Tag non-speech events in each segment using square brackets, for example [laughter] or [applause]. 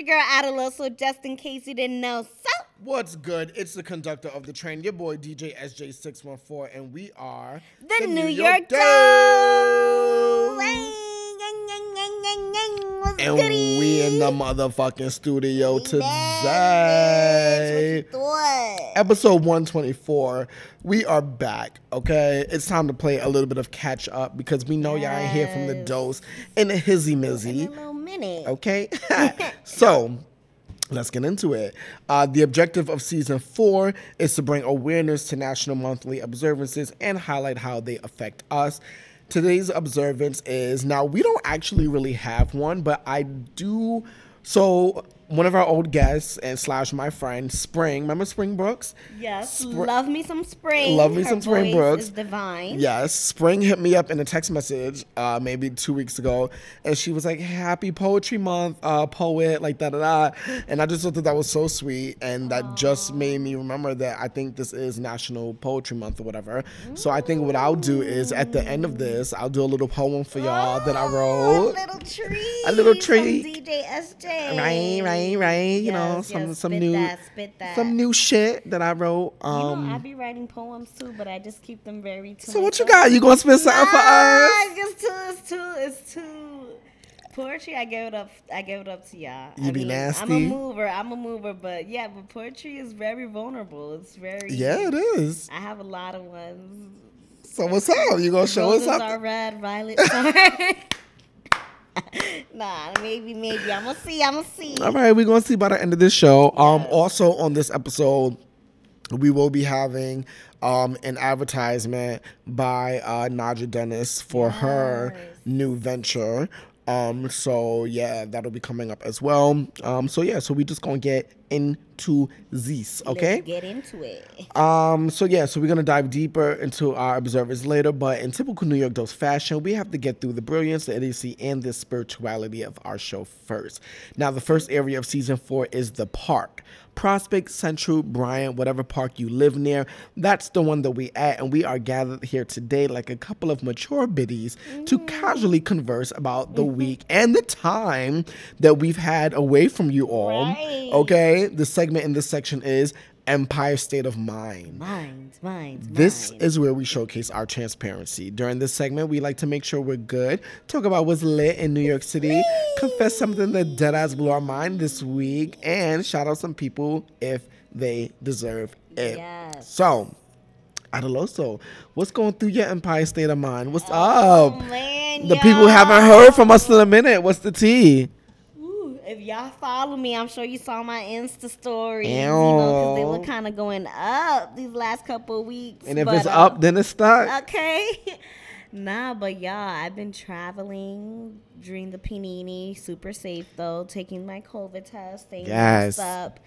your girl Adaloso, just in case you didn't know. So, What's good? It's the conductor of the train, your boy DJ SJ614, and we are the, New, York, Doe. What's And goody? we in the motherfucking studio today. Episode 124. We are back, okay? It's time to play a little bit of catch up because we know y'all ain't hear from the dose in a hizzy In mizzy. a little minute. Okay? [laughs] [laughs] so, let's get into it. Uh, the objective of season four is to bring awareness to national monthly observances and highlight how they affect us. Today's observance is now, we don't actually really have one, but I do. So, one of our old guests and slash my friend, Spring, remember Spring Brooks? Yes, Spr- love me some spring. Love me Her some Spring Brooks. Is divine. Yes, Spring hit me up in a text message uh, maybe two weeks ago, and she was like, "Happy Poetry Month, uh, poet!" Like da da da, and I just thought that that was so sweet, and that just made me remember that I think this is National Poetry Month or whatever. So I think what I'll do is at the end of this, I'll do a little poem for y'all that I Oh, wrote. A little treat. A little treat. DJ SJ. Right, right, right. You know, some yes, some new that, that. some new shit that I wrote. You Um, know, I be writing poems too, but I just keep them very. To so what you got? You gonna spit something for us? It's too. It's too. It's too. Poetry, I give it up. I give it up to y'all. You I be I'm a mover. I'm a mover, but yeah, but poetry is very vulnerable. It's very. Yeah, it is. I have a lot of ones. So what's up? You gonna show us Roses something? are red, violets are. [laughs] [laughs] [laughs] nah, maybe, maybe. I'm gonna see. I'm gonna see. All right, we're gonna see by the end of this show. Um, also on this episode, we will be having um an advertisement by uh Nadra Dennis for her new venture. Um, so yeah, that'll be coming up as well. Um, so yeah, so we just gonna get into this, okay? Let's get into it. Um, so yeah, so we're gonna dive deeper into our observers later, but in typical New York Dose fashion, we have to get through the brilliance, the idiocy, and the spirituality of our show first. Now, the first area of season four is the park. Prospect, Central, Bryant, whatever park you live near, that's the one that we at, and we are gathered here today like a couple of mature biddies to casually converse about the week and the time that we've had away from you all. Right. Okay, the segment in this section is Empire State of Mind. Minds, minds, This minds. is where we showcase our transparency. During this segment, we like to make sure we're good, talk about what's lit in New York City, confess something that deadass blew our mind this week, and shout out some people if they deserve it. Yes. So, Adaloso, what's going through your Empire State of Mind? What's Oh, up? man, The people haven't heard from us in a minute. What's the tea? If y'all follow me, I'm sure you saw my Insta stories. You know, because they were kind of going up these last couple of weeks. And if but, it's uh, up, then it's stuck. okay. [laughs] nah, but y'all, I've been traveling during the panini. Super safe though, taking my COVID test, staying Yes. up.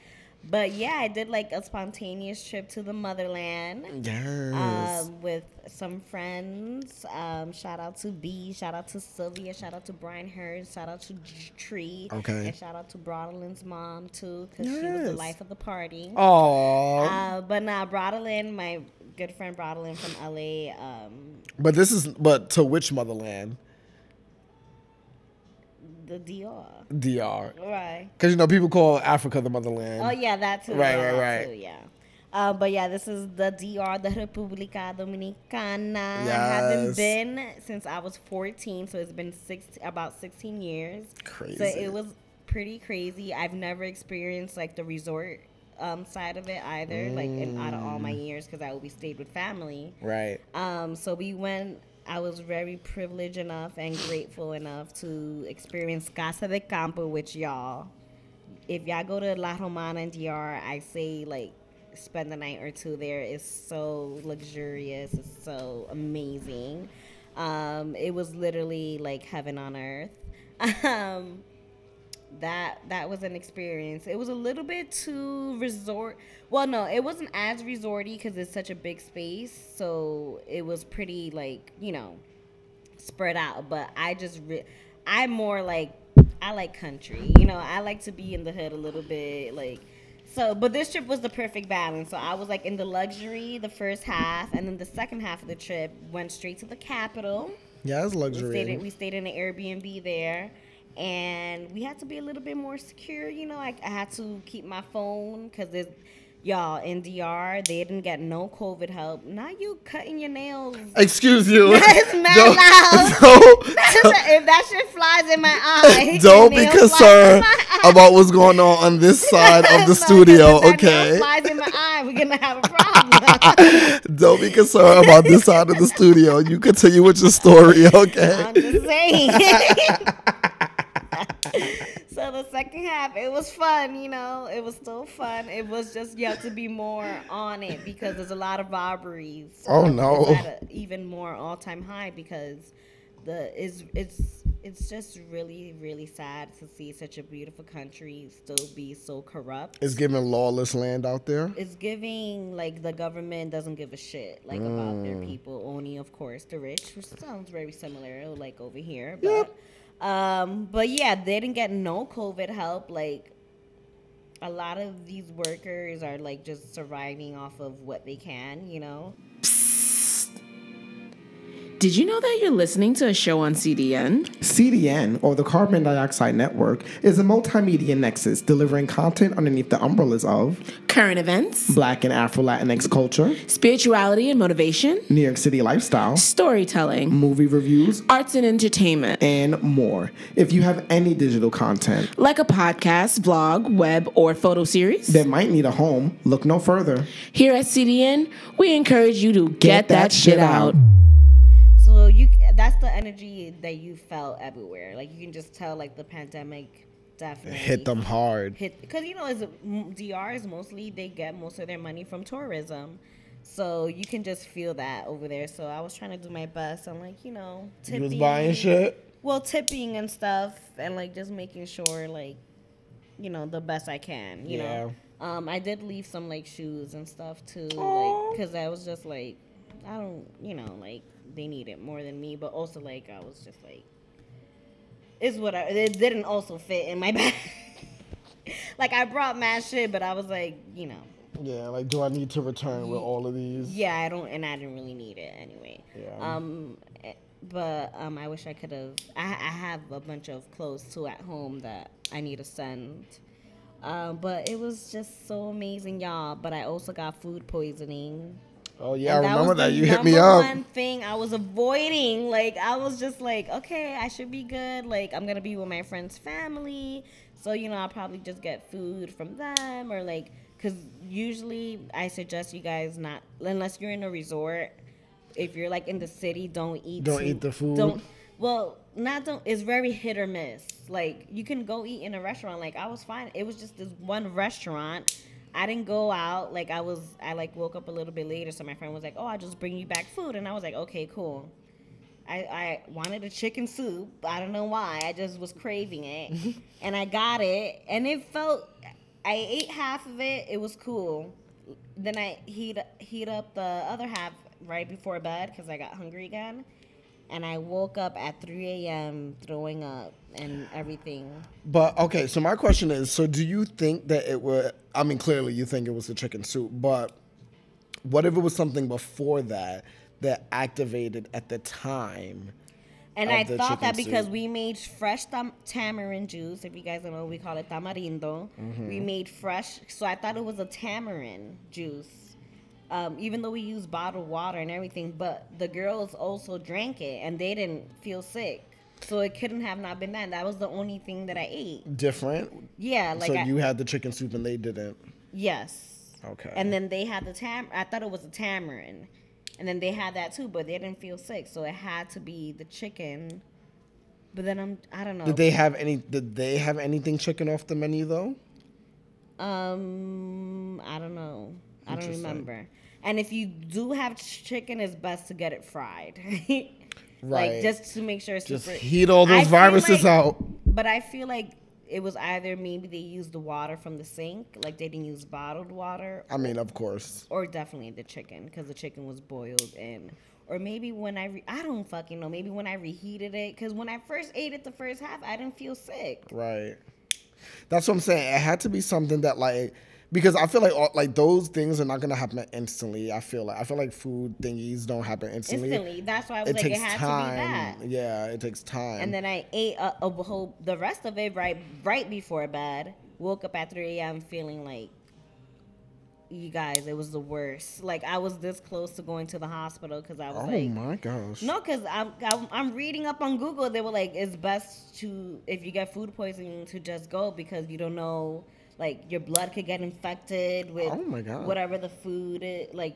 But yeah, I did like a spontaneous trip to the motherland. Yes. Um, with some friends. Um, shout out to B. Shout out to Sylvia. Shout out to Brian Hurst. Shout out to Tree. Okay. And shout out to Broadlin's mom too, because she was the life of the party. Oh, Uh, but nah, Broadlin, my good friend Broadlin from LA. Um, but this is but to which motherland? The DR. DR. Right. Because you know people call Africa the motherland. Oh yeah, that too. Right, yeah, right, right. Too, yeah. Uh, but yeah, this is the DR, the República Dominicana. I haven't been since I was 14, so it's been six about 16 years. Crazy. So it was pretty crazy. I've never experienced like the resort um, side of it either, like in, out of all my Mm. years, because I always stayed with family. right. Um, so we went. I was very privileged enough and grateful enough to experience Casa de Campo with y'all. If y'all go to La Romana and DR, I say like spend the night or two there. It's so luxurious. It's so amazing. Um, it was literally like heaven on earth. [laughs] Um, that that was an experience. It was a little bit too resort. Well, no, it wasn't as resorty because it's such a big space. So it was pretty like you know spread out. But I just re- I'm more like I like country. You know, I like to be in the hood a little bit. Like so, but this trip was the perfect balance. So I was like in the luxury the first half, and then the second half of the trip went straight to the capital. Yeah, it's We stayed, luxury. in, we stayed in an Airbnb there. And we had to be a little bit more secure. You know, I, I had to keep my phone because it's y'all in DR. They didn't get no COVID help. Now you cutting your nails. Excuse you. That's mad Don't- loud. don't- if that shit flies in my eye, [laughs] Don't be nail flies in concerned about what's going on on this [laughs] side of the studio, okay? Flies in my eye, we're gonna have a [laughs] problem. Don't be concerned about this side of the studio. You continue with your story, okay? I'm just saying. So the second half, it was fun. You know, it was still fun. It was just you have to be more on it because there's a lot of robberies. Oh, no. At a even more all time high because the is it's it's just really really sad to see such a beautiful country still be so corrupt. It's giving lawless land out there. It's giving like the government doesn't give a shit like about Mm. their people. Only of course the rich, which sounds very similar like over here. Yep. Um, but yeah, they didn't get no COVID help. Like a lot of these workers are like just surviving off of what they can. You know. Did you know that you're listening to a show on CDN? CDN, or the Carbon Dioxide Network, is a multimedia nexus delivering content underneath the umbrellas of Current events, Black and Afro Latinx culture, spirituality and motivation, New York City lifestyle, storytelling, movie reviews, arts and entertainment. and more. If you have any digital content Like a podcast, vlog, web, or photo series. that might need a home, look no further. Here at CDN, we encourage you to get, that, shit out. So you that's the energy that you felt everywhere. Like you can just tell like the pandemic definitely Hit them hard. hit because you know as DR is mostly they get most of their money from tourism. So you can just feel that over there. So I was trying to do my best. I'm like, you know, You tipping. was buying shit? Well, tipping and stuff, and like just making sure, like, you know, the best I can. You know, um, I did leave some like shoes and stuff too, like, because I was just like, I don't, you know, like they need it more than me, but also like I was just like, it's what I. It didn't also fit in my [laughs] bag. like I brought mad shit, but I was like, you know, Yeah, like, do I need to return with all of these? yeah, I don't, and I didn't really need it anyway. Yeah. Um, eh, but um, I wish I could have. I, I have a bunch of clothes too at home that I need to send. Um, but it was just so amazing, y'all. But I also got food poisoning. Oh, yeah, And I remember that. the You hit me up. One thing I was avoiding, like I was just like, okay, I should be good. Like I'm gonna be with my friend's family, so you know I'll probably just get food from them or like, cause usually I suggest you guys not unless you're in a resort. If you're like in the city, don't eat. Don't too- eat the food? Don't. Well, not don't. It's very hit or miss. Like you can go eat in a restaurant. Like I was fine. It was just this one restaurant. I didn't go out. Like I was. I like woke up a little bit later. So my friend was like, "Oh, I'll just bring you back food," and I was like, "Okay, cool." I, I wanted a chicken soup. I don't know why. I just was craving it, [laughs] and I got it, and it felt. I ate half of it. It was cool. Then I heat heat up the other half right before bed because I got hungry again, and I woke up at 3 a.m. throwing up and everything. But okay, so my question is: So, do you think that it was? I mean, clearly you think it was the chicken soup, but what if it was something before that that activated at the time? And I thought that because soup. we made fresh tam- tamarind juice, if you guys don't know, we call it tamarindo. Mm-hmm. We made fresh, so I thought it was a tamarind juice. Um, even though we used bottled water and everything, but the girls also drank it and they didn't feel sick. So it couldn't have not been that. That was the only thing that I ate. Different. Yeah, like so I, you had the chicken soup and they didn't. yes. Okay. And then they had the tam. I thought it was a tamarind, and then they had that too, but they didn't feel sick, so it had to be the chicken. But then I'm I don't know. Did they have any? Did they have anything chicken off the menu though? Um, I don't know. I don't remember. And if you do have chicken, it's best to get it fried. [laughs] Right. Like just to make sure it's Just super- heat all those feel viruses like- out. But I feel like it was either maybe they used the water from the sink, like they didn't use bottled water, I mean, of course. or definitely the chicken because the chicken was boiled in. Or maybe when I re- I don't fucking know. Maybe when I reheated it, because when I first ate it the first half, I didn't feel sick. Right. That's what I'm saying. It had to be something that like because I feel like all, like those things are not gonna happen instantly. I feel like I feel like food thingies don't happen instantly. Instantly. That's why I was It like, takes it had time. to be that. Yeah, it takes time. And then I ate a, a whole the rest of it right right before bed. Woke up at 3 a.m. feeling like you guys, it was the worst. Like I was this close to going to the hospital because I was oh like, "Oh my gosh. no, because I'm, I'm I'm reading up on Google. They were like, it's best to if you get food poisoning to just go because you don't know, like your blood could get infected with Oh my God. whatever the food it, like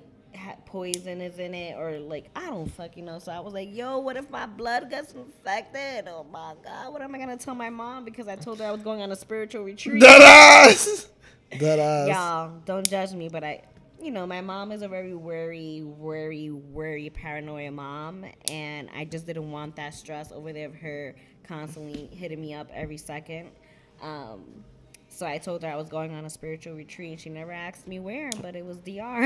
poison is in it or like I don't fucking know. So I was like, yo, what if my blood gets infected? Oh my god, what am I gonna tell my mom because I told her I was going on a spiritual retreat. Dead ass. [laughs] Dead ass. Y'all, don't judge me, but I, you know, my mom is a very worry, worry, worry, paranoia mom, and I just didn't want that stress over there of her constantly hitting me up every second. Um, so I told her I was going on a spiritual retreat. She never asked me where, but it was DR.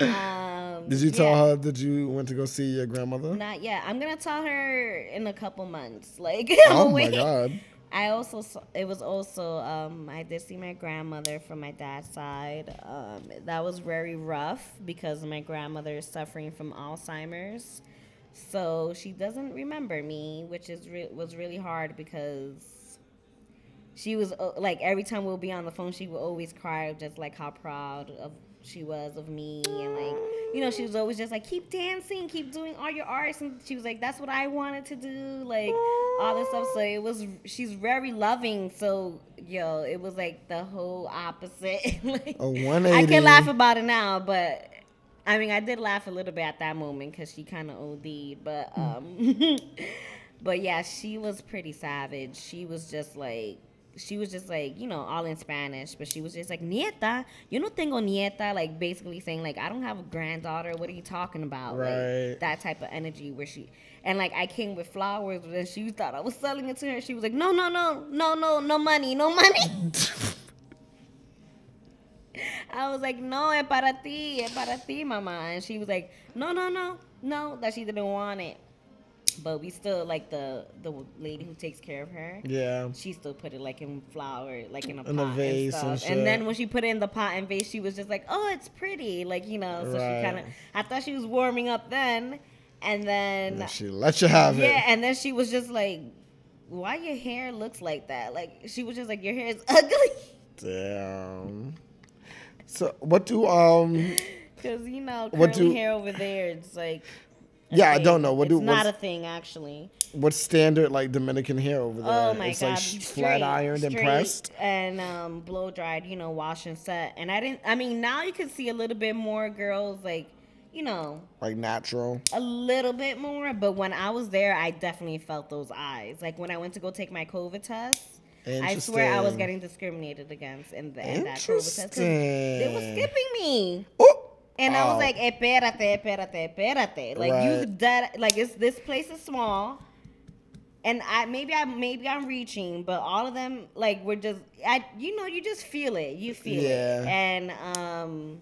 [laughs] um, Did you tell yeah. her that you went to go see your grandmother? Not yet. I'm gonna tell her in a couple months. [laughs] Like, oh my god. I also saw, it was also um, I did see my grandmother from my dad's side. Um, that was very rough because my grandmother is suffering from Alzheimer's, so she doesn't remember me, which is re- was really hard because she was uh, like every time we'll be on the phone, she would always cry of just like how proud of she was of me and like you know she was always just like keep dancing, keep doing all your arts, and she was like that's what I wanted to do, like all this stuff. So it was she's very loving. So yo, it was like the whole opposite. [laughs] like, A I 180. can laugh about it now, but. I mean, I did laugh a little bit at that moment because she kind of OD'd, but um, [laughs] but yeah, she was pretty savage. She was just like, she was just like, you know, all in Spanish, but she was just like, nieta, yo no tengo nieta, like basically saying like, I don't have a granddaughter. What are you talking about? Right. Like that type of energy where she, and like I came with flowers, and she thought I was selling it to her. She was like, no, no, no, no, no, no money, no money. [laughs] I was like, no, es para ti, es para ti, mama. And she was like, no, no, no, no, that she didn't want it. But we still like the the lady who takes care of her. Yeah. She still put it like in flower, like in a In a pot vase and and stuff. And, then when she put it in the pot and vase, she was just like, "Oh, it's pretty," like you know. So Right. she kind of, I thought she was warming up then, and then She let you have it. yeah, and then she was just like, "Why your hair looks like that?" Like she was just like, "Your hair is [laughs] ugly." Damn. So what do um [laughs] Cause you know What curly do- hair over there, it's like. Yeah, I don't know. What do it's do- not a thing actually. what's standard like Dominican hair over there? Oh my it's god, like straight, flat ironed and pressed. and um, blow dried. You know, wash and set. And I didn't. I mean, now you can see a little bit more girls like, you know, Like natural. a little bit more. But when I was there, I definitely felt those eyes. Like when I went to go take my COVID test. I swear I was getting discriminated against in, the, in that COVID test they were skipping me. Oh. And I was Oh. like, espérate, espérate, espérate. Like you Right. dead like it's this place is small. And I maybe I maybe I'm reaching, but all of them like were just I you know, you just feel it. You feel Yeah. it. And um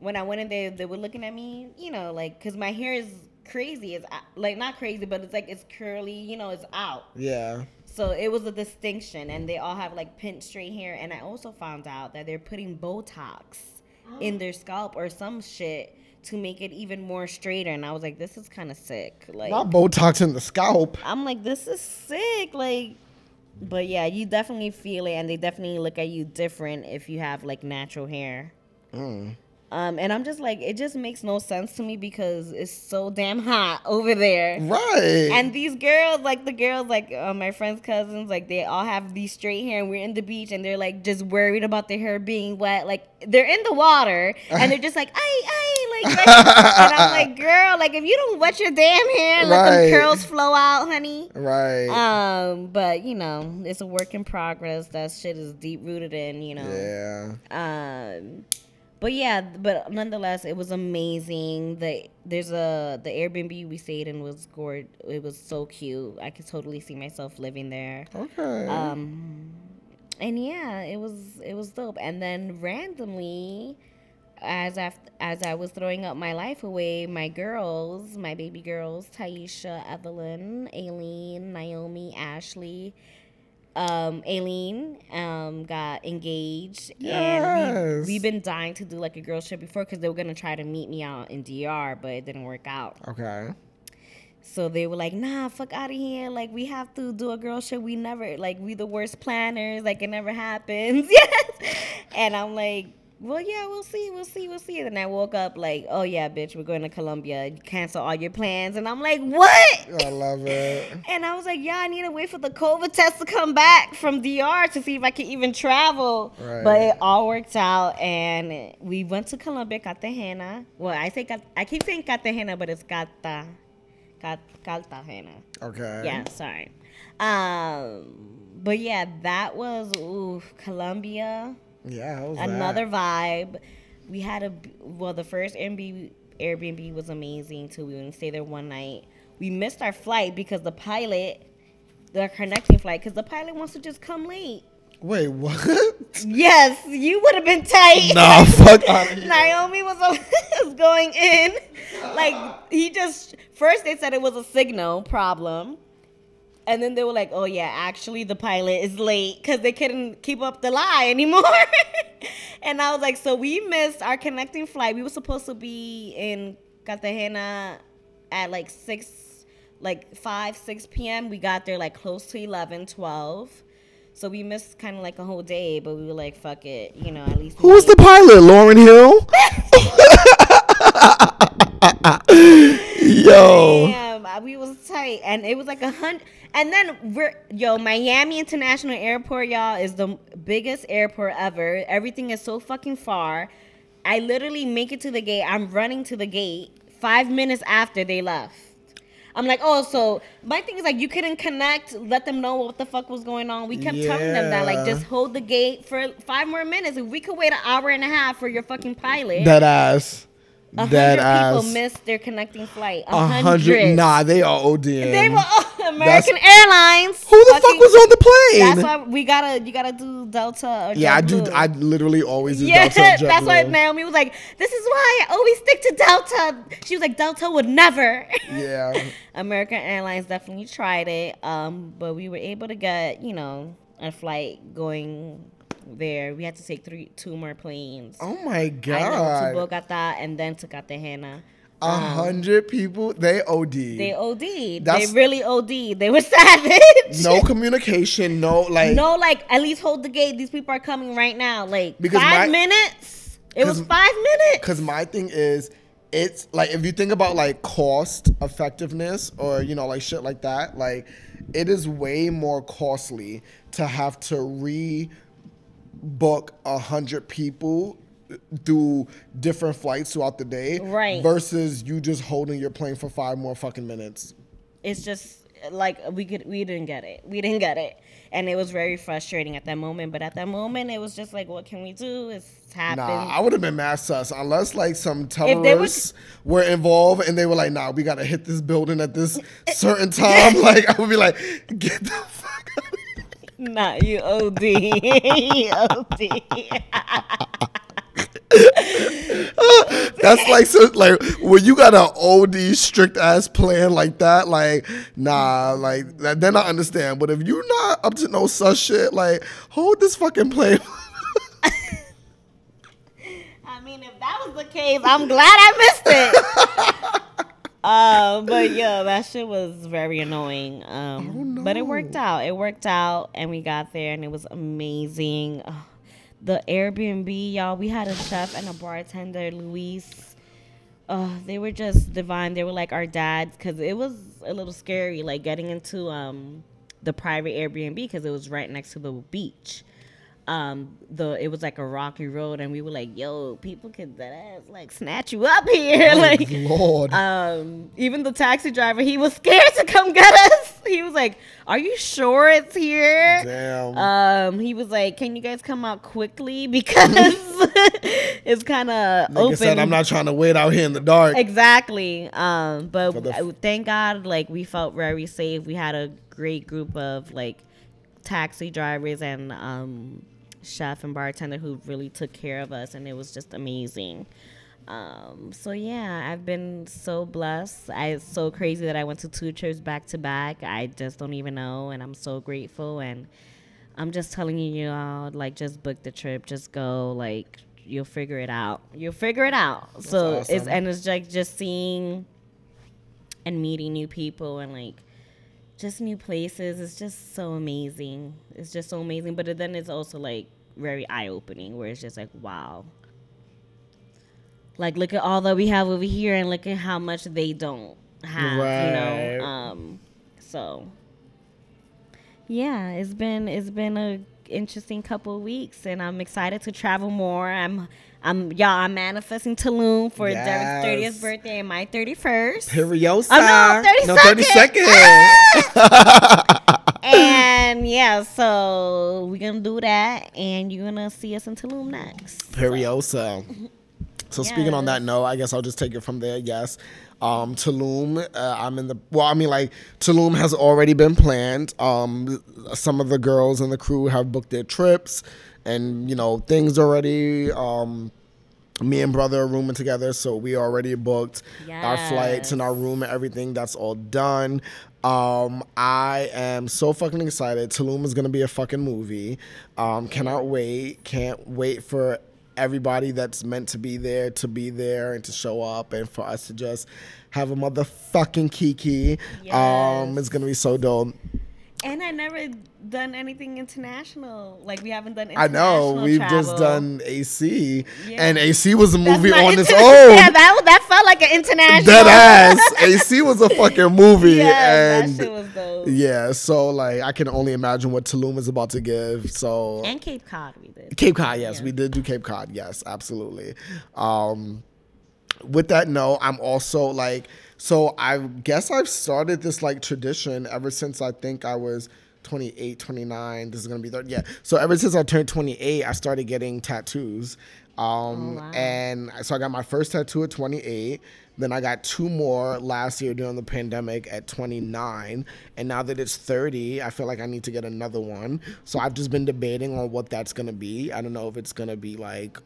when I went in there, they were looking at me, you know, like cuz my hair is crazy. It's uh, like not crazy, but it's like it's curly, you know, it's out. Yeah. So it was a distinction, and they all have like pin straight hair. And I also found out that they're putting Botox in [gasps] their scalp or some shit to make it even more straighter. And I was like, this is kind of sick. Like, Not Botox in the scalp. I'm like, this is sick. Like, but yeah, you definitely feel it, and they definitely look at you different if you have like natural hair. Mm. Um, and I'm just like, it just makes no sense to me because it's so damn hot [laughs] over there. Right. And these girls, like the girls, like uh, my friend's cousins, like they all have these straight hair, and we're in the beach, and they're like just worried about their hair being wet. Like they're in the water, [laughs] and they're just like, ay, ay, like. and I'm like, [laughs] girl, like if you don't wet your damn hair, let Right. them curls flow out, honey. right. Um, but you know, it's a work in progress. That shit is deep rooted in, you know. yeah. Um, but yeah, but nonetheless, it was amazing. The there's a the Airbnb we stayed in was gorgeous. It was so cute. I could totally see myself living there. Okay. Um, and yeah, it was it was dope. And then randomly, as I as I was throwing up my life away, my girls, my baby girls, Taisha, Evelyn, Aileen, Naomi, Ashley, um, Aileen um, got engaged, and Yes. we, we've been dying to do like a girl trip before because they were gonna try to meet me out in DR, but it didn't work out. Okay. So they were like, "Nah, fuck out of here! Like we have to do a girl trip. We never like we the worst planners. Like it never happens." [laughs] yes, and I'm like. Well, yeah, we'll see, we'll see, we'll see. And I woke up like, oh yeah, bitch, we're going to Colombia. Cancel all your plans. And I'm like, what? I love it. [laughs] And I was like, yeah, I need to wait for the COVID test to come back from DR to see if I can even travel. Right. But it all worked out, and we went to Colombia, Cartagena. Well, I say I keep saying Cartagena, but it's Cata, Cat- Cartagena. Okay. Yeah, sorry. Um, but yeah, that was ooh, Colombia Yeah. Another vibe. We had a well, the first Airbnb Airbnb was amazing too. We only stayed there one night. We missed our flight because the pilot, the connecting flight, because the pilot wants to just come late. Wait, what? [laughs] Yes, you would have been tight. nah, fuck out of [laughs] here. Naomi was, [laughs] was going in. Like, he just, first they said it was a signal problem. And then they were like, oh, yeah, actually, the pilot is late because they couldn't keep up the lie anymore. [laughs] and I was like, so we missed our connecting flight. We were supposed to be in Cartagena at like 6, like 5, 6 p.m. We got there like close to 11, 12. So we missed kind of like a whole day, but we were like, fuck it, you know, at least. Who was the pilot? Lauryn Hill? [laughs] [laughs] Yo. Damn, uh, we was tight, and it was like a hundred. And then we're yo Miami International Airport, y'all, is the biggest airport ever. Everything is so fucking far. I literally make it to the gate. I'm running to the gate five minutes after they left. I'm like, oh, so my thing is like you couldn't connect, let them know what the fuck was going on. We kept telling them that, like, just hold the gate for five more minutes. If we could wait an hour and a half for your fucking pilot, That ass. A That hundred people missed their connecting flight. A hundred. Nah, they are ODing. They were oh, American Airlines. Who the fuck was on the plane? That's why we gotta you gotta do Delta or yeah, I do. I literally always do yeah, Delta [laughs] that's why Naomi was like, "This is why I always stick to Delta." She was like, "Delta would never." Yeah. [laughs] American Airlines definitely tried it, um, but we were able to get you know a flight going there. We had to take three, two more planes. Oh my god! I know to Bogota and then to Cartagena. A um, hundred people. They OD. They OD'd. That's- they really OD'd. They were [laughs] savage. no communication. No like. No, like at least hold the gate. These people are coming right now. Like Because five my- minutes. It was five minutes. Because my thing is, it's like if you think about like cost effectiveness or you know like shit like that, like it is way more costly to have to re book a hundred people through different flights throughout the day, Right. Versus you just holding your plane for five more fucking minutes. It's just like we could we didn't get it. We didn't get it. And it was very frustrating at that moment. But at that moment it was just like, what can we do? It's happened. Nah, I would have been mad sus unless like some they were- terrorists were, involved and they were like, "Nah, we gotta hit this building at this certain time." [laughs] like I would be like, "Get the fuck out!" of here." Nah, you OD. [laughs] you OD. [laughs] That's like so like when you got an OD strict ass plan like that, like nah, like that, then I understand. But if you're not up to no such shit, like hold this fucking plane. [laughs] I mean, if that was the case, I'm glad I missed it. Um, [laughs] but yeah, that shit was very annoying. Um, but it worked out. It worked out, and we got there, and it was amazing. Ugh. the Airbnb, y'all, we had a chef and a bartender, Luis. Uh, they were just divine. They were like our dads because it was a little scary, like getting into um the private Airbnb because it was right next to the beach um the it was like a rocky road and we were like yo people could that ass like snatch you up here [laughs] like Lord. um even the taxi driver he was [laughs] scared to come get us he was like are you sure it's here Damn. um he was like can you guys come out quickly [laughs] because it's kind of open said, "I'm not trying to wait out here in the dark." Exactly. Um, but f- thank God, like we felt very safe. We had a great group of like taxi drivers and um, chef and bartender who really took care of us, and it was just amazing. Um, so yeah, I've been so blessed. I it's so crazy that I went to two trips back to back. I just don't even know, and I'm so grateful and. I'm just telling you, y'all, like, just book the trip. Just go. Like, you'll figure it out. You'll figure it out. so it's and it's like just seeing and meeting new people and like just new places. It's just so amazing. It's just so amazing. But then it's also like very eye opening, where it's just like, wow. Like, look at all that we have over here, and look at how much they don't have. You know. Um. So. Yeah, it's been it's been a interesting couple of weeks, and I'm excited to travel more. I'm I'm y'all. I'm manifesting Tulum for Yes. Derek's thirtieth birthday and my thirty first. Periosa. Oh, no, 30 seconds. [laughs] and yeah, so we're gonna do that, and you're gonna see us in Tulum next. Periosa. So speaking on that note, I guess I'll just take it from there. Yes, um, Tulum. Uh, I'm in the. Well, I mean, like Tulum has already been planned. Um, some of the girls in the crew have booked their trips, and you know things already. Um, me and brother are rooming together, so we already booked our flights and our room and everything. That's all done. Um, I am so fucking excited. Tulum is gonna be a fucking movie. Um, cannot wait. Can't wait for everybody that's meant to be there to be there and to show up and for us to just have a motherfucking kiki. Um, it's gonna be so dope. And I never done anything international. Like we haven't done. Anything. I know we've just done AC, Yeah. and AC was a movie not on its [laughs] own. Yeah, that that felt like an international. Dead ass. [laughs] AC was a fucking movie, Yeah, that and shit was dope. yeah, so like I can only imagine what Tulum is about to give. So And Cape Cod, we did. Cape Cod, yes, Yeah. we did do Cape Cod, yes, absolutely. Um, with that note, I'm also like, so I guess I've started this like tradition ever since I think I was 28, 29. This is gonna be third, yeah. So ever since I turned 28, I started getting tattoos. Um, wow. and so I got my first tattoo at 28. Then I got two more last year during the pandemic at 29. And now that it's 30, I feel like I need to get another one. So I've just been debating on what that's going to be. I don't know if it's going to be like,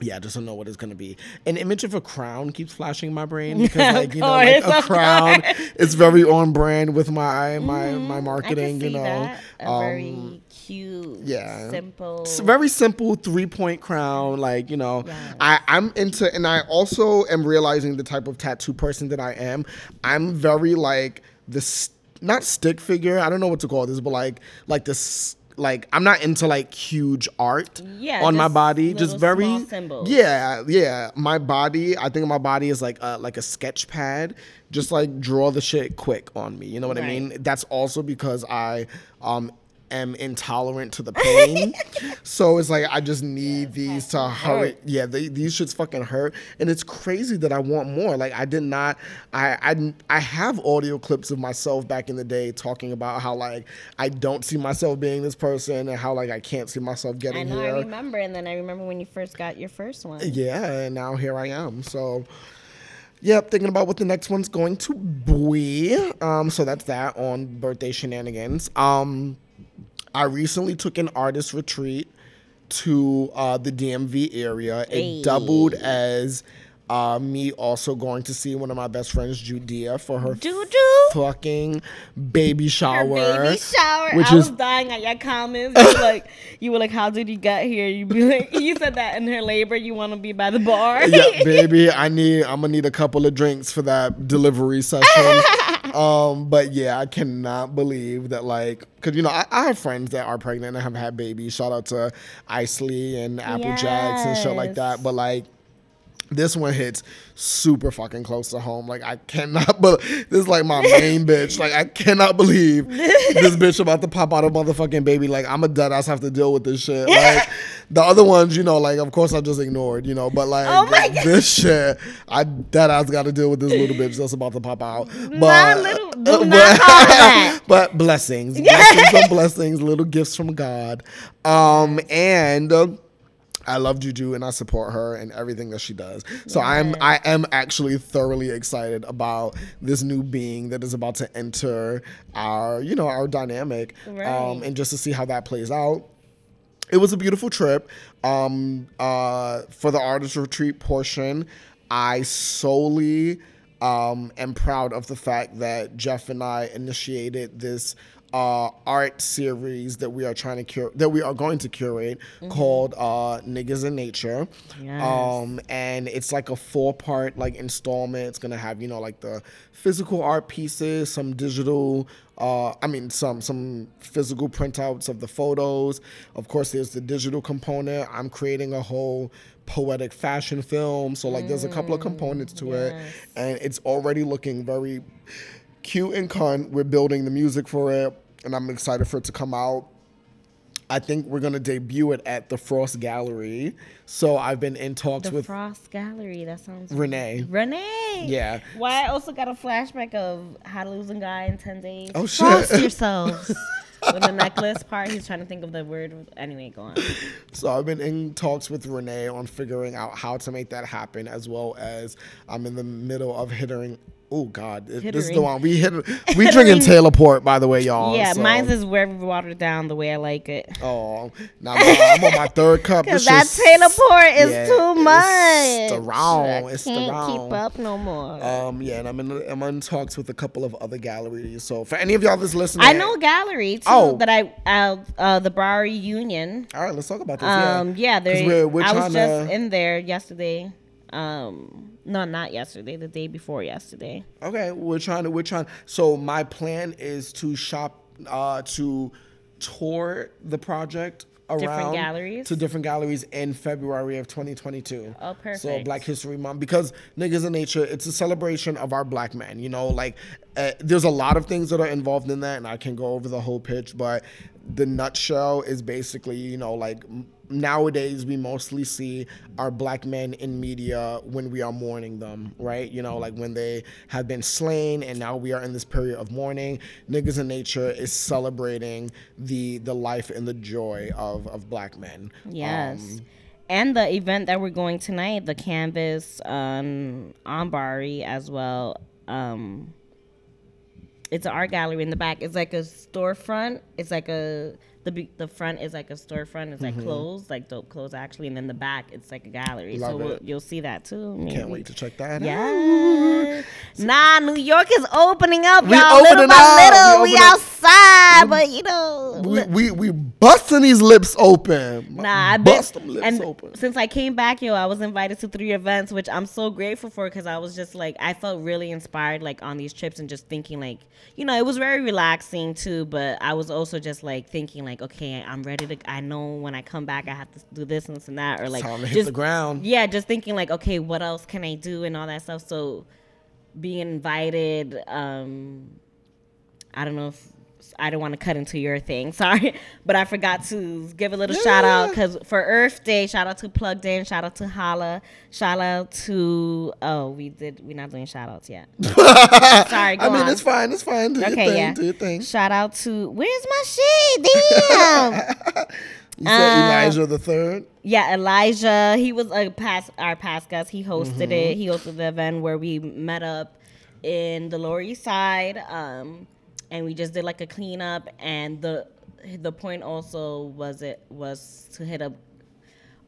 yeah, I just don't know what it's going to be. An image of a crown keeps flashing in my brain [laughs] because, like, you know, like a crown is very on brand with my my my I marketing, you know. that. A Um, very cute, yeah. simple. it's very simple three point crown. Like, you know. I, I'm into, and I also am realizing the type of tattoo person that I am. I'm very like this, not stick figure. I don't know what to call this, but like, like this. Like I'm not into like huge art Yeah, on my body, just very small symbols. yeah, yeah. My body, I think my body is like a, like a sketch pad. Just like draw the shit quick on me. You know what I mean? That's also because I um am intolerant to the pain. [laughs] so it's like I just need these to hurry. hurt. Yeah, they, these shits fucking hurt, and it's crazy that I want more. Like I did not. I I I have audio clips of myself back in the day talking about how like I don't see myself being this person and how like I can't see myself I getting know. here. I remember, and then I remember when you first got your first one. Yeah, and now here I am. So, yep, thinking about what the next one's going to be. Um, so that's that on birthday shenanigans. Um, I recently took an artist retreat to uh, the DMV area. Hey. It doubled as uh, me also going to see one of my best friends, Judea, for her Juju. fucking baby shower. Her baby shower. which I is- was dying at your comments. You were like, [laughs] you were like, how did you get here? You be like, [laughs] you said that in her labor. You want to be by the bar. yeah, [laughs] baby, I need I'm gonna need a couple of drinks for that delivery session. Um, but yeah, I cannot believe that like because you know I, I have friends that are pregnant and have had babies. Shout out to Isley and Apple Jacks and shit like that. But like this one hits super fucking close to home. Like I cannot, [laughs] but this is like my main [laughs] bitch. Like I cannot believe this bitch about to pop out a motherfucking baby. Like I'm a dead ass have to deal with this shit. Like the other ones, you know, like of course I just ignored, you know, but like Oh this shit, I dead ass got to deal with this little bitch that's about to pop out. But little- do [laughs] but- not call that. but blessings, blessings on blessings, little gifts from God. Um and. um, I love Juju and I support her and everything that she does. So I'm I am actually thoroughly excited about this new being that is about to enter our you know our dynamic um, and just to see how that plays out. It was a beautiful trip. Um, uh, for the artist retreat portion, I solely um, am proud of the fact that Jeff and I initiated this uh, art series that we are trying to cure that we are going to curate called uh, Niggas in Nature. Yes. Um, and it's like a four part like installment. It's gonna have you know like the physical art pieces, some digital. Uh, I mean, some some physical printouts of the photos. Of course, there's the digital component. I'm creating a whole poetic fashion film. So like, there's a couple of components to it, and it's already looking very cute and cunt. We're building the music for it, and I'm excited for it to come out. I think we're gonna debut it at the Frost Gallery. So I've been in talks The with Frost Gallery. That sounds Renee. Renee. Yeah. Why I also got a flashback of how to lose a guy in ten days. Oh, shit. Frost yourselves. [laughs] With the necklace part, he's trying to think of the word. Anyway, go on. So I've been in talks with Renee on figuring out how to make that happen, as well as I'm in the middle of hitting. Oh God, this is the one we hit. We drinking [laughs] Taylor Port, by the way, y'all. yeah, so- mine's is very watered down the way I like it. Oh, now I'm on my third cup. [laughs] Cause It's that just- Taylor Port is yeah, too it's much. the wrong, it's the can't wrong. keep up no more. Um, yeah, and I'm in I'm in talks with a couple of other galleries. So for any of y'all that's listening, I know a gallery too Oh. that I uh, uh the Bowery Union. All right, let's talk about this. Um, yeah, they. we're- we're I was just to- in there yesterday. Um, no, not yesterday. The day before yesterday. Okay, we're trying to we're trying. So my plan is to shop uh to tour the project around galleries? to different galleries in February of 2022. Oh, perfect. So. Black History Month because niggas in nature, it's a celebration of our black men. You know, like uh, there's a lot of things that are involved in that, and I can go over the whole pitch, but the nutshell is basically, you know, like nowadays we mostly see our black men in media when we are mourning them, right? You know, like when they have been slain and now we are in this period of mourning. Niggas in Nature is celebrating the the life and the joy of of black men. Yes. Um, and the event that we're going tonight, the canvas um, on Bowery as well. Um, it's an art gallery in the back. It's like a storefront. It's like a the the front is like a storefront. It's like mm-hmm. clothes, like dope clothes actually, and then the back it's like a gallery. Love so we'll, you'll see that too. Can't wait to check that out. Yeah. Nah, New York is opening up, We y'all. Little by up. little, We we, outside, but you know. We, we we busting these lips open. Nah, been, bust them lips and open. since I came back, yo, I was invited to three events, which I'm so grateful for because I was just like, I felt really inspired, like on these trips and just thinking, like, you know, it was very relaxing too. But I was also just like thinking, like, okay, I'm ready to. I know when I come back, I have to do this and this and that, or like, Time to hit just the ground. yeah, just thinking like, okay, what else can I do and all that stuff. So being invited, um, I don't know if I don't want to cut into your thing, [laughs] sorry, but I forgot to give a little shout out because for Earth Day, shout out to Plugged In, shout out to Holla, shout out to oh we did we're not doing shout outs yet. [laughs] sorry, go I mean, on. it's fine. It's fine. Do your Okay, thing. yeah. Do your thing. Shout out to where's my shit? Damn. [laughs] You said Uh, Elijah the third. Yeah, Elijah. He was a past our past guest. He hosted Mm-hmm. it. He hosted the event where we met up in the Lower East Side, um, and we just did like a cleanup. And the the point also was it was to hit up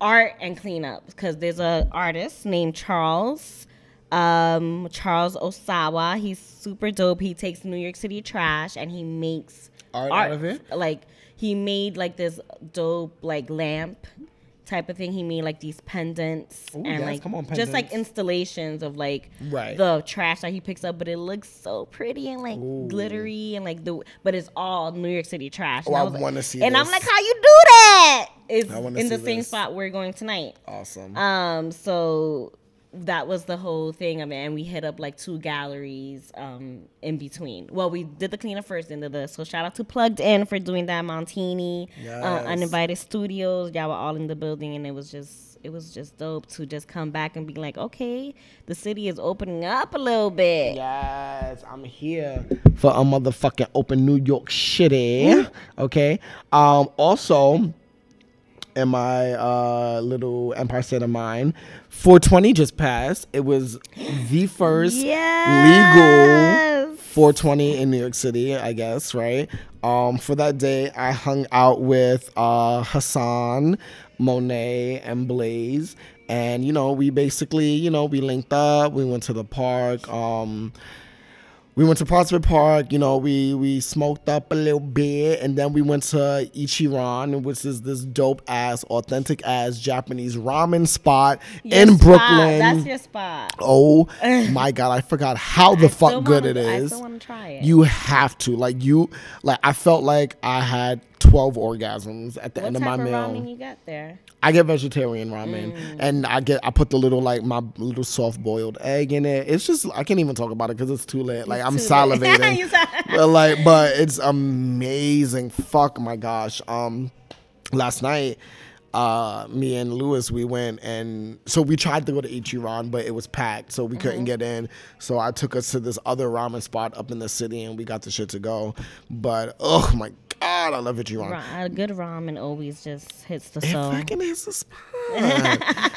art and cleanup because there's a artist named Charles. Um, Charles Osawa. He's super dope. He takes New York City trash and he makes Art out of it? like he made like this dope like lamp type of thing. He made like these pendants Ooh, and yes, like on, just like installations of like Right. the trash that he picks up, but it looks so pretty and like glittery and like the but it's all New York City trash. Oh, And I was like- wanna see And I'm like, how you do that? It's I in the see same spot we're going tonight. Awesome. Um, so that was the whole thing of it, and we hit up like two galleries um in between. Well, we did the cleanup first into the so shout out to Plugged In for doing that Montini, uh, Uninvited Studios. Y'all were all in the building, and it was just it was just dope to just come back and be like, okay, the city is opening up a little bit. Yes, I'm here for a motherfucking open New York shitty. Okay. Um. Also, in my uh little Empire State of Mine. 420 just passed. It was the first Yes. legal 420 in New York City, I guess, right? Um, for that day, I hung out with uh, Hassan, Monet, and Blaze. And, you know, we basically, you know, we linked up. We went to the park. Um, we went to Prospect Park. You know, we we smoked up a little bit, and then we went to Ichiran, which is this dope ass, authentic ass Japanese ramen spot Your in spot. Brooklyn. That's your spot. oh [laughs] my god, I forgot how the I fuck good wanna- it I still want to try it. You have to like you like. I felt like I had twelve orgasms at the what end of my meal. What type of ramen you got there? I get vegetarian ramen, Mm. and I get I put the little like my little soft boiled egg in it. It's just I can't even talk about it because it's too late. Like I'm [laughs] salivating, but like but it's amazing. Fuck my gosh. Um, last night. Uh, me and Lewis, we went and so we tried to go to Ichiran, but it was packed, so we Mm-hmm. couldn't get in. So I took us to this other ramen spot up in the city, and we got the shit to go. But oh my god, I love Ichiran. Ra- a good ramen always just hits the soul. It fucking is the spot.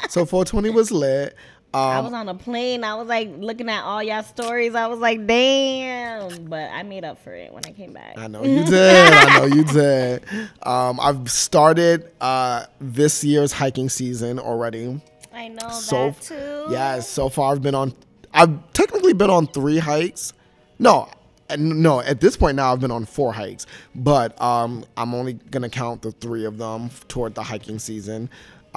[laughs] so 420 was lit. I Um, was on a plane. I was like looking at all y'all stories. I was like, damn. But I made up for it when I came back. I know you did. I know you did. [laughs] Um, I've started uh, this year's hiking season already. I know So that too. yeah, so far I've been on. I've technically been on three hikes. No, no. At this point now, I've been on four hikes, but um, I'm only gonna count the three of them toward the hiking season.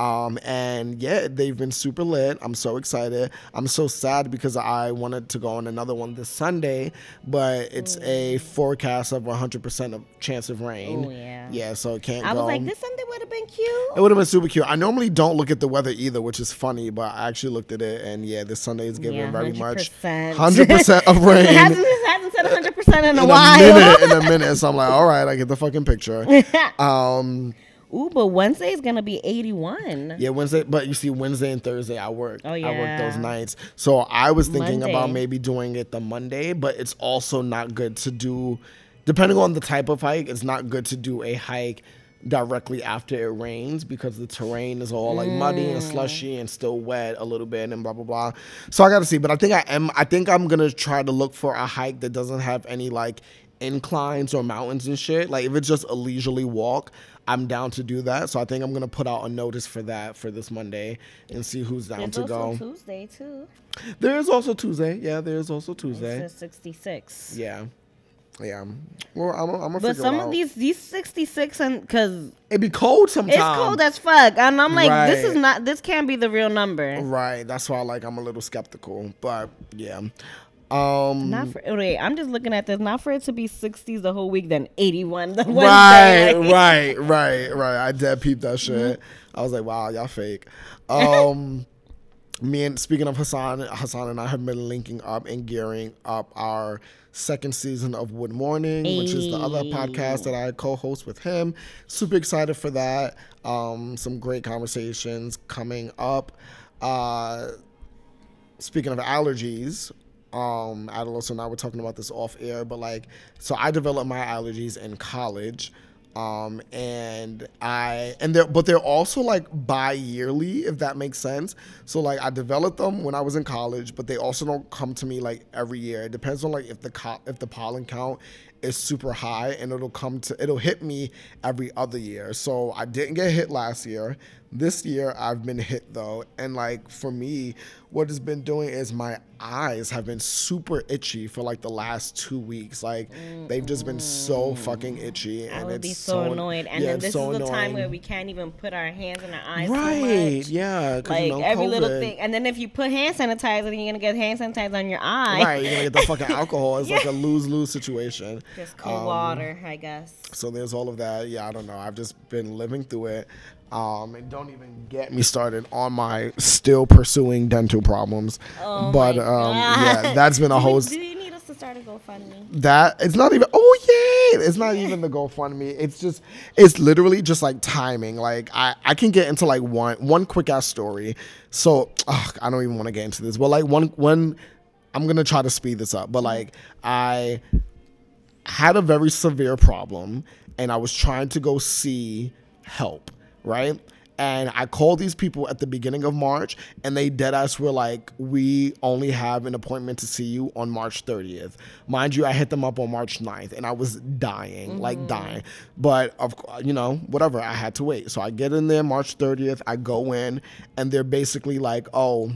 Um, and yeah, they've been super lit. I'm so excited. I'm so sad because I wanted to go on another one this Sunday, but it's a forecast of 100% of chance of rain. Oh, yeah. Yeah, so it can't I go. was like, this Sunday would have been cute. It would have been super cute. I normally don't look at the weather either, which is funny, but I actually looked at it, and yeah, this Sunday is giving Yeah, very much 100%. 100% of [laughs] rain. it hasn't, it hasn't said 100% in a in a while. minute, in a minute. [laughs] So I'm like, all right, I get the fucking picture. [laughs] Um, Ooh, but Wednesday is to be 81. yeah, Wednesday, but you see, Wednesday and Thursday I work. Oh, yeah, I work those nights. So I was thinking about maybe doing it the Monday, but it's also not good to do, depending on the type of hike, it's not good to do a hike directly after it rains because the terrain is all like muddy and mm. slushy and still wet a little bit and blah blah blah. So I got to see, but I think I am I think I'm to try to look for a hike that doesn't have any like inclines or mountains and shit. Like if it's just a leisurely walk, I'm down to do that. So I think I'm gonna put out a notice for that for this Monday and see who's down There's to also go. Tuesday, too. There is also Tuesday. Yeah, there is also It Tuesday. says 66. Yeah, yeah. Well, I'm, I'm gonna But some it of these, these 66, and because It'd be cold sometimes. it's cold as fuck. And I'm like, this is not, this can't be the real number. Right. That's why like I'm a little skeptical, but yeah. Um. Not for, wait, I'm just looking at this. Not for it to be 60s the whole week, then 81 the Right, Wednesday. [laughs] right, right, right. I dead peeped that shit. I was like, wow, y'all fake. Um, me and speaking of Hassan, Hassan and I have been linking up and gearing up our second season of Wood Morning, which is the other podcast that I co-host with him. Super excited for that. Um, some great conversations coming up. Uh, speaking of allergies, um, Adaloso and I were talking about this off air, but like, so I developed my allergies in college. Um, and I, and they're, but they're also like bi yearly, if that makes sense. So like, I developed them when I was in college, but they also don't come to me like every year. It depends on like if the co- if the pollen count is super high and it'll come to, it'll hit me every other year. So I didn't get hit last year. This year I've been hit though, and like for me, what it's been doing is my eyes have been super itchy for like the last two weeks. Like they've just been so fucking itchy, I and would it's be so, annoyed. And yeah, then this so is the time where we can't even put our hands in our eyes so right, yeah, Like every little thing. And then if you put hand sanitizer, then you're going to get hand sanitizer on your eye. Right, you're gonna get the fucking [laughs] alcohol. It's like a lose lose situation. Just cold Um, water, I guess. So there's all of that. Yeah, I don't know. I've just been living through it. Um, and don't even get me started on my still pursuing dental problems. Oh but um, yeah, that's been a [laughs] whole. Do you need us to start a GoFundMe? that it's not even oh yeah it's not even the gofundme it's just it's literally just like timing like i i can get into like one one quick ass story so ugh, i don't even want to get into this but like one one i'm gonna try to speed this up but like i had a very severe problem and i was trying to go see help right and I called these people at the beginning of March, and they dead ass were like, "We only have an appointment to see you on March 30th." Mind you, I hit them up on March 9th, and I was dying, like dying. But of you know, whatever, I had to wait. So I get in there March 30th. I go in, and they're basically like, "Oh,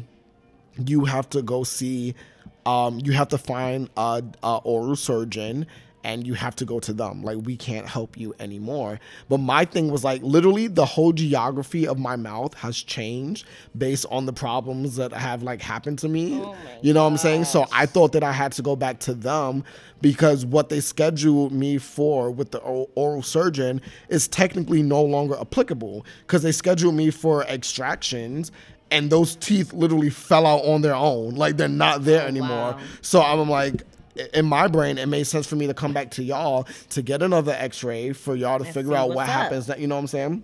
you have to go see um, you have to find a, a oral surgeon and you have to go to them. Like we can't help you anymore. But my thing was like literally the whole geography of my mouth has changed based on the problems that have like happened to me. Oh you know what I'm saying? So I thought that I had to go back to them because what they scheduled me for with the oral surgeon is technically no longer applicable because they scheduled me for extractions and those teeth literally fell out on their own. Like they're not there oh, anymore. wow. So I'm like, in my brain, it made sense for me to come back to y'all to get another X-ray for y'all to figure out what up. happens. That you know what I'm saying?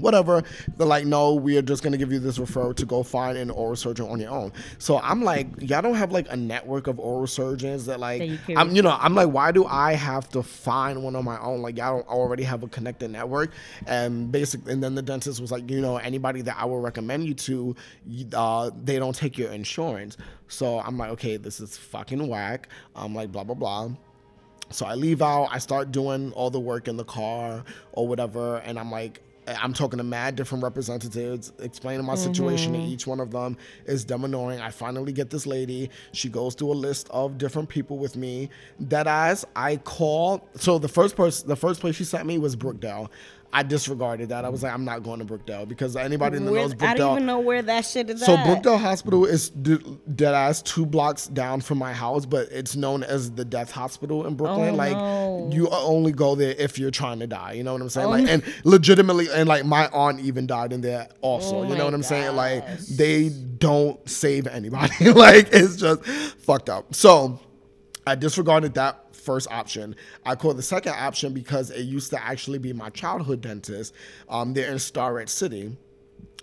Whatever. They're like, no, we are just gonna give you this referral to go find an oral surgeon on your own. So I'm like, y'all don't have like a network of oral surgeons that like, you I'm, you know, I'm like, why do I have to find one on my own? Like, y'all don't already have a connected network. And basically, and then the dentist was like, you know, anybody that I will recommend you to, uh, they don't take your insurance. So I'm like, okay, this is fucking whack. I'm like, blah blah blah. So I leave out, I start doing all the work in the car or whatever, and I'm like, I'm talking to mad different representatives, explaining my situation to mm-hmm. each one of them. Is dumb annoying. I finally get this lady. She goes through a list of different people with me. That as I call, so the first person, the first place she sent me was Brookdale. I disregarded that. I was like, I'm not going to Brookdale because anybody that Where- knows Brookdale. I don't even know where that shit is So at. Brookdale Hospital is dead ass two blocks down from my house, but it's known as the death hospital in Brooklyn. Oh, like no. you only go there if you're trying to die. You know what I'm saying? Oh, like no. and legitimately, and like my aunt even died in there also. Oh, you know what I'm saying? Like they don't save anybody. [laughs] like it's just fucked up. So I disregarded that first option. I called the second option because it used to actually be my childhood dentist. Um, they're in Starrett City.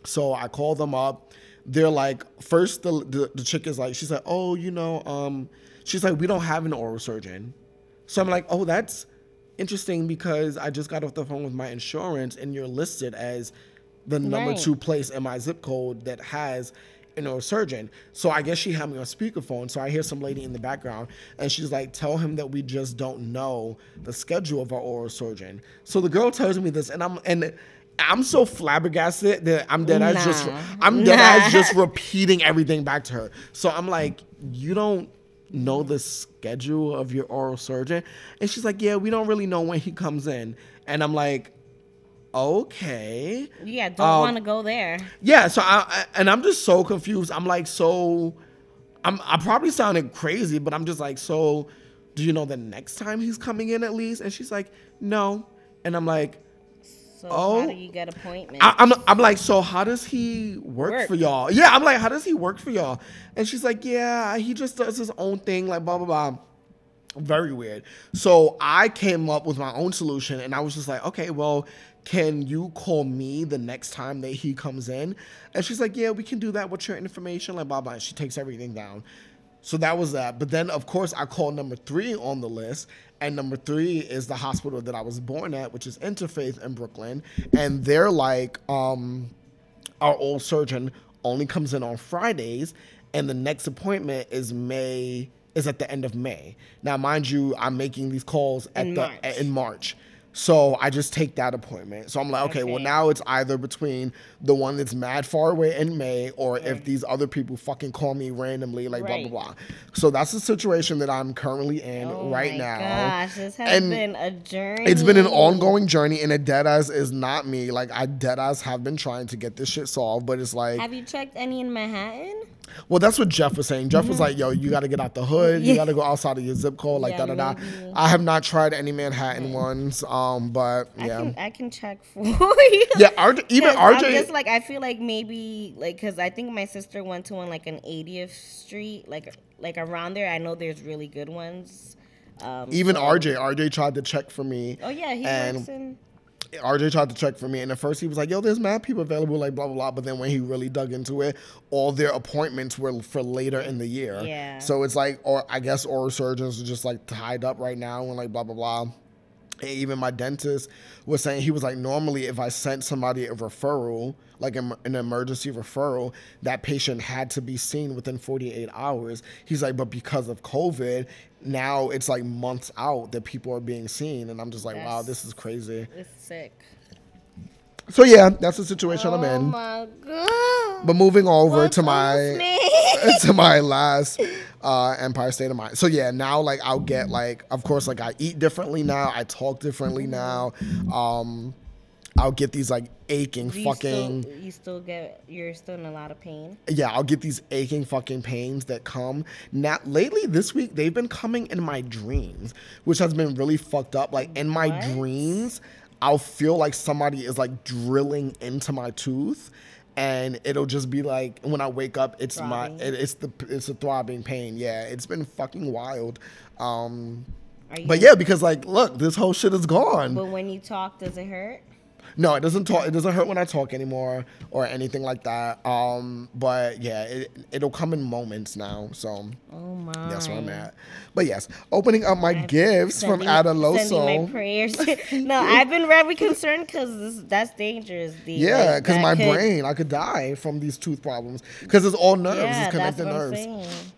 So I call them up. They're like, first the, the the chick is like, she's like, oh, you know, um, she's like, we don't have an oral surgeon. So I'm like, oh, that's interesting because I just got off the phone with my insurance and you're listed as the number Right. two place in my zip code that has an oral surgeon. So I guess she had me on speakerphone. So I hear some lady in the background and she's like, tell him that we just don't know the schedule of our oral surgeon. So the girl tells me this and I'm and I'm so flabbergasted that I'm dead as just I'm dead as Nah. [laughs] just repeating everything back to her. So I'm like, you don't know the schedule of your oral surgeon? And she's like, yeah, we don't really know when he comes in. And I'm like, okay. yeah, don't Um, want to go there. Yeah, so I, I and I'm just so confused. I'm like, so I'm I probably sounded crazy, but I'm just like, so do you know the next time he's coming in at least? And she's like, no. And I'm like, So Oh. how do you get appointments? I, I'm I'm like, so how does he work, Work. for y'all? Yeah, I'm like, how does he work for y'all? And she's like, yeah, he just does his own thing, like blah blah blah. Very weird. So I came up with my own solution, and I was just like, okay, well, can you call me the next time that he comes in? And she's like, yeah, we can do that. What's your information? Like blah blah. And she takes everything down. So that was that. But then, of course, I called number three on the list. And number three is the hospital that I was born at, which is Interfaith in Brooklyn. And they're like, um, our old surgeon only comes in on Fridays, and the next appointment is May is at the end of May. Now, mind you, I'm making these calls at In the March. in March. So I just take that appointment. So I'm like, okay, well now it's either between the one that's mad far away in May, or if these other people fucking call me randomly, like Right. blah blah blah. So that's the situation that I'm currently in oh right my now. Gosh, this has And been a journey. It's been an ongoing journey, and a dead ass is not me. Like I dead ass have been trying to get this shit solved, but it's like, Have you checked any in Manhattan? Well, that's what Jeff was saying. Jeff was like, "Yo, you got to get out the hood. You got to go outside of your zip code, like Yeah, da da da." I have not tried any Manhattan ones, um, but I yeah, can I can check for [laughs] you. yeah. RJ, even 'Cause I'm RJ, just like I feel like maybe like because I think my sister went to one like an 80th Street, like like around there. I know there's really good ones. Um, even so- RJ, RJ tried to check for me. Oh yeah, he and works in. RJ tried to check for me, and at first he was like, "Yo, there's mad people available, like blah blah blah." But then when he really dug into it, all their appointments were for later in the year. Yeah. So it's like, or I guess oral surgeons are just like tied up right now, and like blah blah blah. And even my dentist was saying he was like, normally if I sent somebody a referral, like an an emergency referral, that patient had to be seen within 48 hours. He's like, but because of COVID, now it's like months out that people are being seen, and I'm just like, wow, this is crazy. It's sick. So yeah, that's the situation I'm Oh in. my god. But moving over to my [laughs] to my last uh, Empire State of Mind. So yeah, now like I'll get like, of course, like I eat differently now. I talk differently now. Um, I'll get these like aching you fucking. Still, you still get. You're still in a lot of pain. yeah, I'll get these aching fucking pains that come. Now, lately this week, they've been coming in my dreams, which has been really fucked up. Like in my What? dreams, I'll feel like somebody is like drilling into my tooth. And it'll just be like when I wake up, it's my it, it's the it's a throbbing pain. Yeah, it's been fucking wild. Um, but yeah, because like, look, this whole shit is gone. But when you talk, does it hurt? No, it doesn't talk. It doesn't hurt when I talk anymore or anything like that. Um, but yeah, it it'll come in moments now. So Oh my. that's where I'm at. But yes, opening up my gifts from Sending my prayers. [laughs] [laughs] no, I've been very concerned because that's dangerous. The, Yeah, because that my could- brain, I could die from these tooth problems. Because it's all nerves, Yeah, it's that's connected nerves.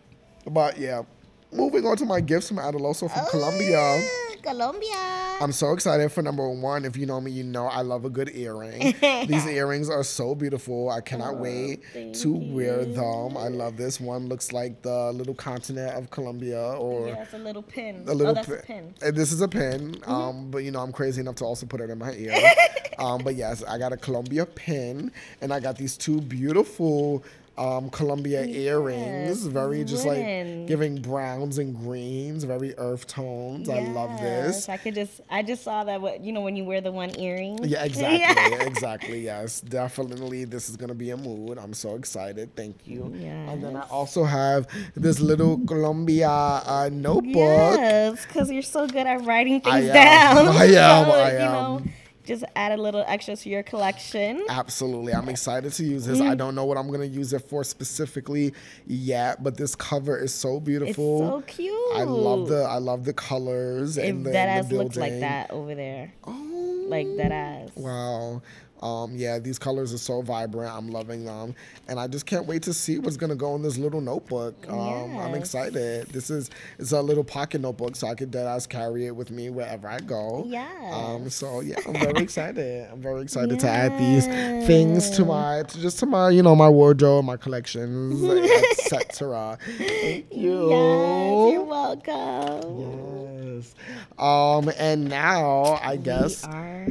But yeah, moving on to my gifts from Adaloso from Colombia. Ah, Colombia. I'm so excited for number one. If you know me, you know I love a good earring. These [laughs] earrings are so beautiful. I cannot wait to wear them. I love this one. Looks like the little continent of Colombia or yeah, it's a little pin. a little oh, that's pin. a pin. And this is a pin. Mm-hmm. Um, but you know, I'm crazy enough to also put it in my ear. [laughs] um, but yes, I got a Colombia pin and I got these two beautiful um, Colombia earrings. Very just like giving browns and greens, very earth tones. I love this. I could just, I just saw that. What you know when you wear the one earring. Yeah, [laughs] exactly. exactly. Yes, definitely. This is gonna be a mood. I'm so excited. Thank you. And then I also have this little Colombia uh, notebook. Yes, because you're so good at writing I things am. down. [laughs] I am, So, I you know, am. Just add a little extra to your collection. Absolutely. I'm excited to use this. I mm. don't know what I'm gonna use it for specifically yet, but this cover is so beautiful. It's so cute. I love the I love the colors If and the, that and ass the looks like that over there, Oh, like that ass. Wow. Um, yeah, these colors are so vibrant. I'm loving them, and I just can't wait to see what's gonna go in this little notebook. Um, I'm excited. This is it's a little pocket notebook, so I could dead ass carry it with me wherever I go. Um, so yeah, I'm very excited. I'm very excited to add these things to my, to just to my, you know, my wardrobe, my collections, [laughs] etc. Thank you. Yes, you're welcome. Yes. Um, and now I guess We are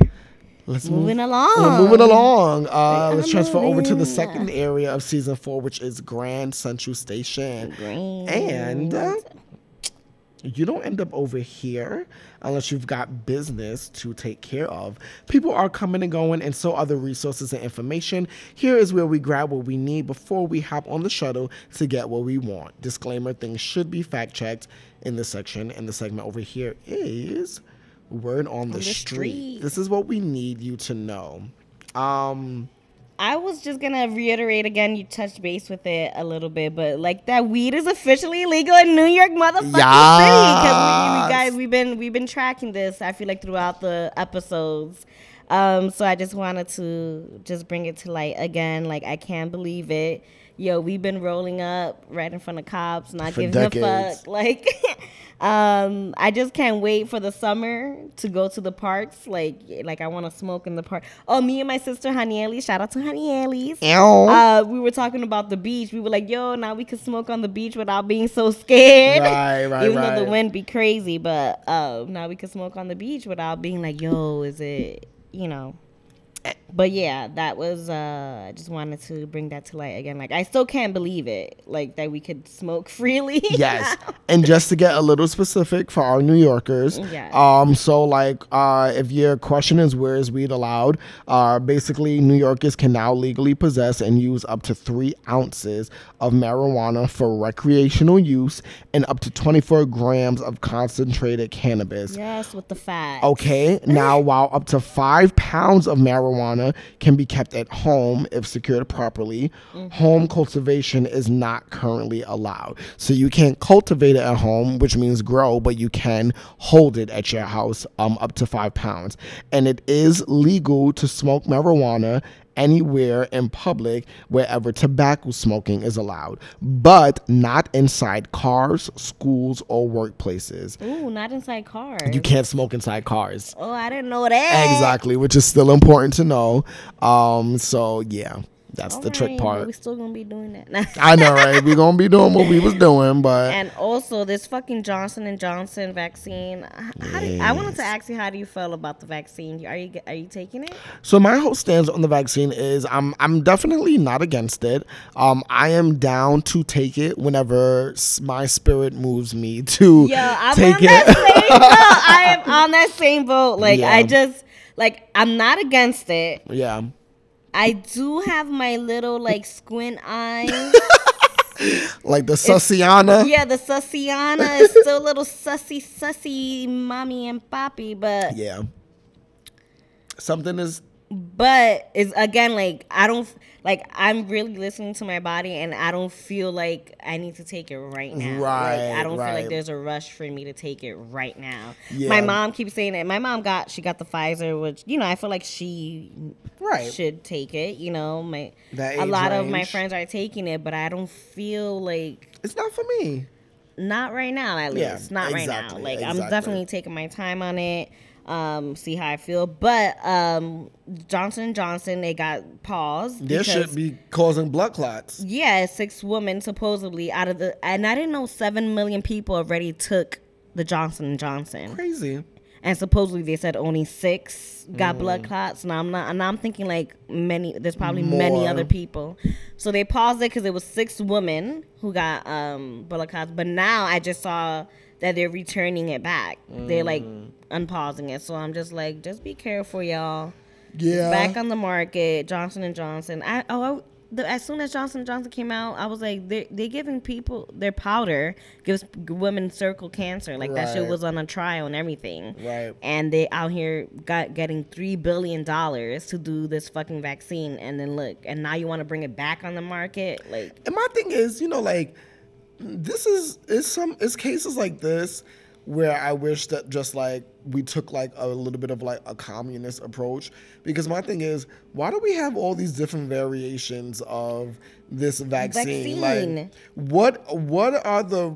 let's move moving along. we're moving along. Uh, let's transfer over to the second area of season four, which is Grand Central Station. Green. And uh, you don't end up over here unless you've got business to take care of. People are coming and going, and so are the resources and information. Here is where we grab what we need before we hop on the shuttle to get what we want. Disclaimer things should be fact checked in this section, and the segment over here is Word on, the, the street. street. This is what we need you to know. Um, I was just gonna reiterate again. You touched base with it a little bit, but like that weed is officially illegal in New York, motherfucking city. Because we, we guys, we've been we've been tracking this. I feel like throughout the episodes. Um, so I just wanted to just bring it to light again. Like I can't believe it. Yo, we've been rolling up right in front of cops, not For giving decades. a fuck. Like, [laughs] um, I just can't wait for the summer to go to the parks. Like, like I want to smoke in the park. Oh, me and my sister Hanieli, shout out to Hanieli's. Uh, we were talking about the beach. We were like, yo, now we can smoke on the beach without being so scared. Right, [laughs] right, Even though the wind be crazy, but uh, now we can smoke on the beach without being like, yo, is it, you know. But yeah, that was. uh I just wanted to bring that to light again. Like, I still can't believe it, like that we could smoke [laughs] freely. yes and just to get a little specific for our new yorkers Yes. um so like uh if your question is where is weed allowed uh basically new yorkers can now legally possess and use up to three ounces of marijuana for recreational use and up to 24 grams of concentrated cannabis Yes, with the fat. Okay, now while up to five pounds of marijuana can be kept at home if secured properly, home cultivation is not currently allowed. So you can't cultivate it at home, which means grow, but you can hold it at your house um, up to five pounds. And it is legal to smoke marijuana anywhere in public wherever tobacco smoking is allowed, but not inside cars, schools, or workplaces. Ooh, not inside cars. You can't smoke inside cars. Oh, I didn't know that. Exactly, which is still important to know. Um, so yeah. That's the trick part. We still gonna be doing that. I know, right? We're gonna be doing what we was [laughs] doing, but and also this fucking Johnson and Johnson vaccine. do you, I wanted to ask you how do you feel about the vaccine? Are you are you taking it? So my whole stance on the vaccine is I'm I'm definitely not against it. Um, I am down to take it whenever my spirit moves me [laughs] to Yo, I'm take on it. that same boat. [laughs] I am on that same boat. Like Yeah. I just like I'm not against it. yeah, I do have my little like squint eyes. [laughs] like the Susiana. yeah, the Susiana is still [laughs] a little sussy, sussy, mommy and papi, but yeah. Something is but it's again like I don't like I'm really listening to my body and I don't feel like I need to take it right now. Like, Right, I don't feel like there's a rush for me to take it right now. Yeah. My mom keeps saying it. My mom got she got the Pfizer, which you know I feel like she right. should take it. You know, my That a lot of my friends are taking it, but I don't feel like It's not for me. not right now at Yeah, least not right now exactly, like i'm definitely taking my time on it um see how i feel but um johnson johnson they got paused This should be causing blood clots. yeah six women supposedly out of the and i didn't know seven million people already took the johnson johnson Crazy. and supposedly they said only six got blood Mm. clots and i'm not and i'm thinking like many there's probably many other people so they paused it because it was six women who got um blood clots but now i just saw that they're returning it back they're like Mm. unpausing it so i'm just like just be careful y'all Yeah. back on the market johnson and johnson i oh I, the, as soon as Johnson and Johnson came out, I was like, they they giving people their powder gives women cervical cancer. Like that shit was on a trial and everything Right. and they out here got getting three billion dollars to do this fucking vaccine and then look and now you want to bring it back on the market like And my thing is, you know, like this is is some it's cases like this where I wish that just like we took like a little bit of like a communist approach. Because my thing is why do we have all these different variations of this vaccine, Vaccine. like what what are the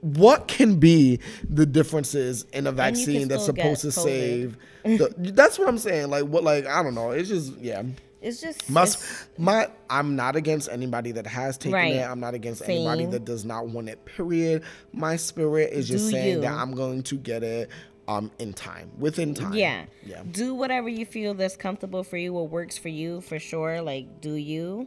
what can be the differences in a vaccine that's supposed to COVID. save the, that's what I'm saying. Like what like I don't know. It's just yeah it's just must it's- my I'm not against anybody that has taken Right. it. I'm not against anybody that does not want it. Period. My spirit is just Do saying you. that I'm going to get it um in time. Within time. yeah Yeah. do whatever you feel that's comfortable for you what works for you for sure like do you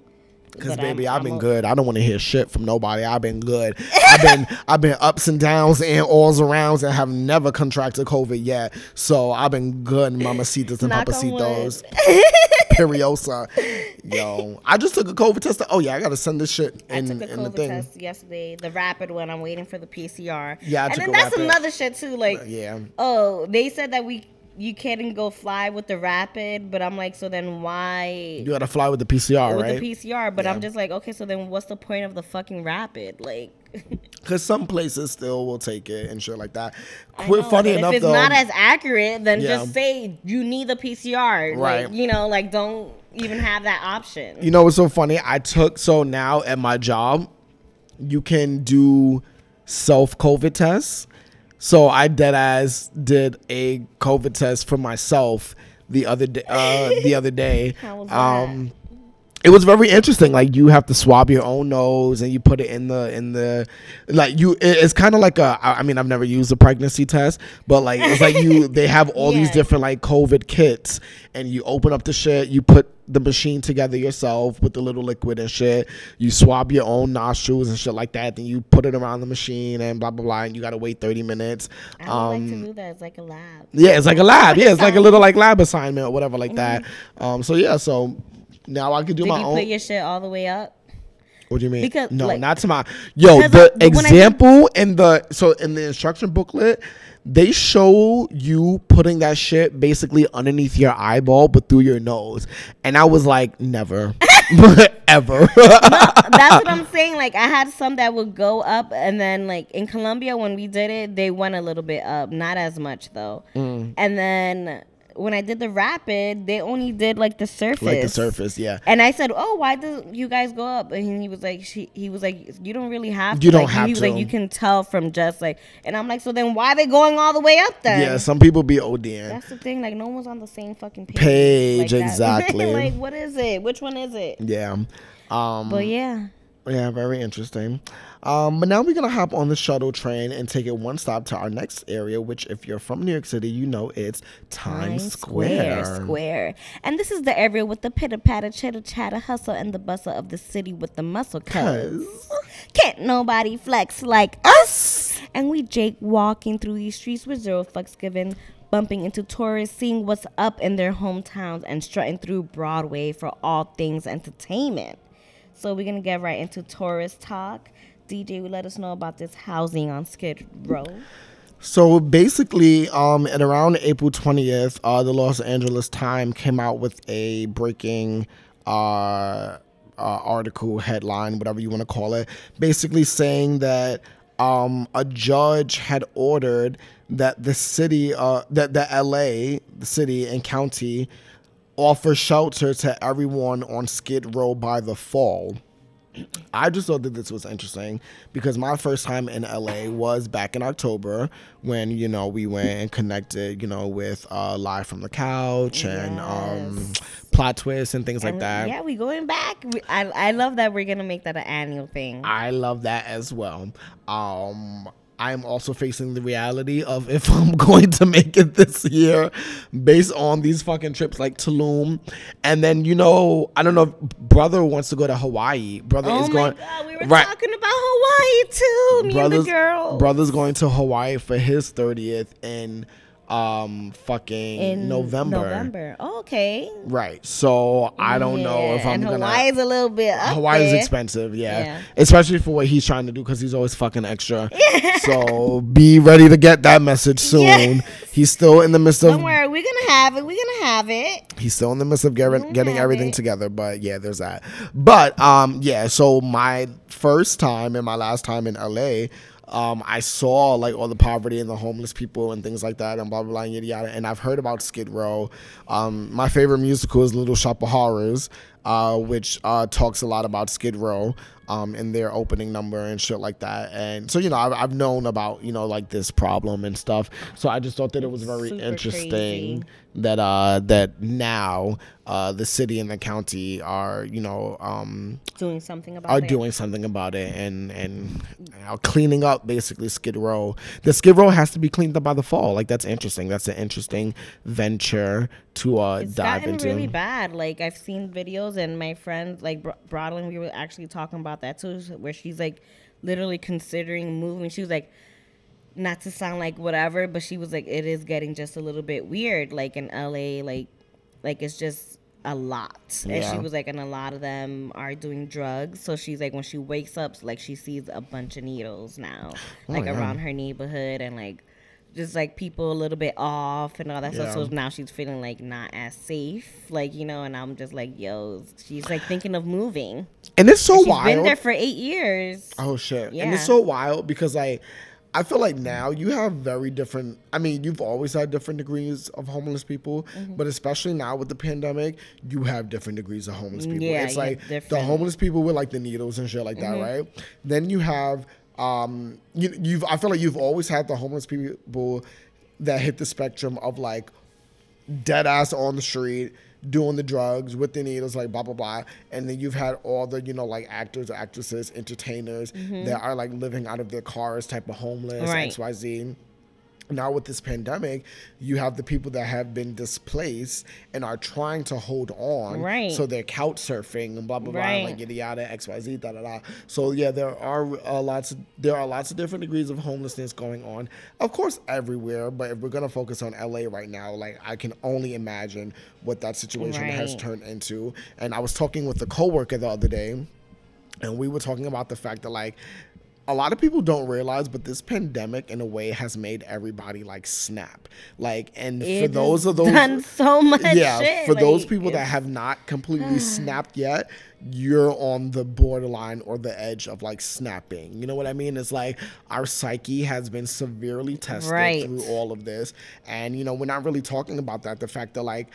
Cause But baby, I'm- I've been I'm good. I don't want to hear shit from nobody. I've been good. [laughs] I've been I've been ups and downs and alls arounds and have never contracted COVID yet. So I've been good, mamacitas and papacitos. [laughs] wood. Yo. I just took a COVID test. Oh yeah, I gotta send this shit I took a in the COVID test yesterday, the rapid one. I'm waiting for the PCR. Yeah, I and then that's rapid. another shit too. Like, Yeah. oh, they said that we you can't go fly with the rapid, but I'm like, so then why You gotta fly with the PCR, with right? the PCR? But Yeah. I'm just like, okay, so then what's the point of the fucking rapid? Like, [laughs] Because some places still will take it and shit like that. I Quit. know, Funny enough, if it's though. not as accurate, then Yeah. just say you need the PCR. Right. Like, you know, like don't even have that option. you know what's so funny? I took so now at my job, you can do self COVID tests. So I dead ass did a COVID test for myself the other day. Uh, the [laughs] other day. How was that? Um, it was very interesting. Like you have to swab your own nose and you put it in the in the like you. It's kind of like a i mean, I've never used a pregnancy test, but like it's like you. They have [laughs] all these different like COVID kits, and you open up the shit. You put the machine together yourself with the little liquid and shit. You swab your own nostrils and shit like that. Then you put it around the machine and blah blah blah. And you gotta wait thirty minutes. I would like Um, to do that. It's like a lab. yeah, it's like a lab. Yeah, it's like a [laughs] little like lab assignment or whatever like that. Um, so yeah, so now I could do. Did my you own. put your shit all the way up? What do you mean? Because, no, like- not to my. Yo, the I- but I example in the so in the instruction booklet, they show you putting that shit basically underneath your eyeball, but through your nose, and I was like, never, [laughs] [laughs] ever. That's what I'm [laughs] saying. Like I had some that would go up, and then like in Colombia when we did it, they went a little bit up, not as much though. Mm. And then when I did the rapid, they only did like the surface. Like the surface, yeah. And I said, "Oh, why do you guys go up?" And he was like, "She." He was like, "You don't really have. To. You don't like, have he was like, "You can tell from just like." And I'm like, "So then, why are they going all the way up then?" Yeah, some people be ODing. That's the thing. Like, no one's on the same fucking page. Page, like [laughs] exactly. like, what is it? Which one is it? Yeah. Um, But yeah, Yeah, very interesting. Um, but now we're gonna hop on the shuttle train and take it one stop to our next area, which, if you're from New York City, you know it's Times, Square. Square. And this is the area with the pitter patter, chitter chatter, hustle, and the bustle of the city with the muscle. Cause can't nobody flex like us. And we Jake walking through these streets with zero fucks given, bumping into tourists, seeing what's up in their hometowns, and strutting through Broadway for all things entertainment. So we're gonna get right into tourist talk. DJ let us know about this housing on Skid Row. So basically, um, at around April 20th, uh, the Los Angeles Times came out with a breaking uh, uh, article, headline, whatever you want to call it, basically saying that um, a judge had ordered that the city, uh, that the LA, the city and county, offer shelter to everyone on Skid Row by the fall. I just thought that this was interesting because my first time in LA was back in October when you know we went and connected, you know, with uh, live from the couch and um, plot twists and things like that. Yeah, we going back. I I love that we're gonna make that an annual thing. I love that as well. Um, I'm also facing the reality of if [laughs] I'm going to make it this year based on these fucking trips like Tulum. And then, you know, I don't know if brother wants to go to Hawaii. Brother oh is my going god, we were right. talking about Hawaii too. Me and the girl. brother's going to Hawaii for his 30th in um fucking in November. November. Oh, okay. Right. So I don't know if I'm and gonna Hawaii's a little bit up Hawaii's there. expensive, yeah. Yeah. Especially for what he's trying to do because he's always fucking extra. [laughs] so be ready to get that message soon. Yeah. He's still in the midst of Don't worry, we're gonna have it. We're gonna have it. he's still in the midst of getting, getting everything it. together. But yeah, there's that. But um, yeah. So my first time and my last time in LA. Um, I saw like all the poverty and the homeless people and things like that and blah blah blah and yada yada. And I've heard about Skid Row. Um, my favorite musical is Little Shop of Horrors, uh, which uh, talks a lot about Skid Row um, in their opening number and shit like that. And so you know I've, I've known about you know like this problem and stuff. So I just thought that it was very Super interesting crazy. that uh that now uh the city and the county are you know um Doing something about are it. doing something about it and and are cleaning up basically Skid Row. The Skid Row has to be cleaned up by the fall. Like that's interesting. That's an interesting venture to uh It's dive gotten into. really bad. Like I've seen videos, and my friend, like Bro- Brodlin, we were actually talking about that too, where she's like literally considering moving. She was like, not to sound like whatever, but she was like, it is getting just a little bit weird. Like in LA, like like it's just a lot. Yeah. And she was like, and a lot of them are doing drugs. So she's like, when she wakes up, like she sees a bunch of needles now, oh, like yeah. around her neighborhood, and like just like people a little bit off and all that stuff. So now she's feeling like not as safe, like you know. And I'm just like, yo, she's like thinking of moving. and it's so She's wild. been there for eight years. Oh shit! And it's so wild because like I feel like now you have very different. I mean, you've always had different degrees of homeless people, Mm-hmm. but especially now with the pandemic, you have different degrees of homeless people. Yeah, it's like the different- Mm-hmm. homeless people with like the needles and shit like that, right? Then you have um you you've I feel like you've always had the homeless people that hit the spectrum of like dead ass on the street doing the drugs with the needles like blah blah blah and then you've had all the you know like actors actresses entertainers that are like living out of their cars type of homeless Mm-hmm. Right. xyz now with this pandemic you have the people that have been displaced and are trying to hold on Right. so they're couch surfing and blah blah blah Right. like yada yada xyz da da da so yeah there are uh, lots of, there are lots of different degrees of homelessness going on of course everywhere but if we're gonna focus on la right now like i can only imagine what that situation has turned into and i was talking with a coworker the other day and we were talking about the fact that like a lot of people don't realize, but this pandemic, in a way, has made everybody like snap. Like, and It for those of those, done so much yeah, shit, for those people that have not completely [sighs] snapped yet, you're on the borderline or the edge of like snapping. You know what I mean? It's like our psyche has been severely tested Right. through all of this, and you know, we're not really talking about that. The fact that like.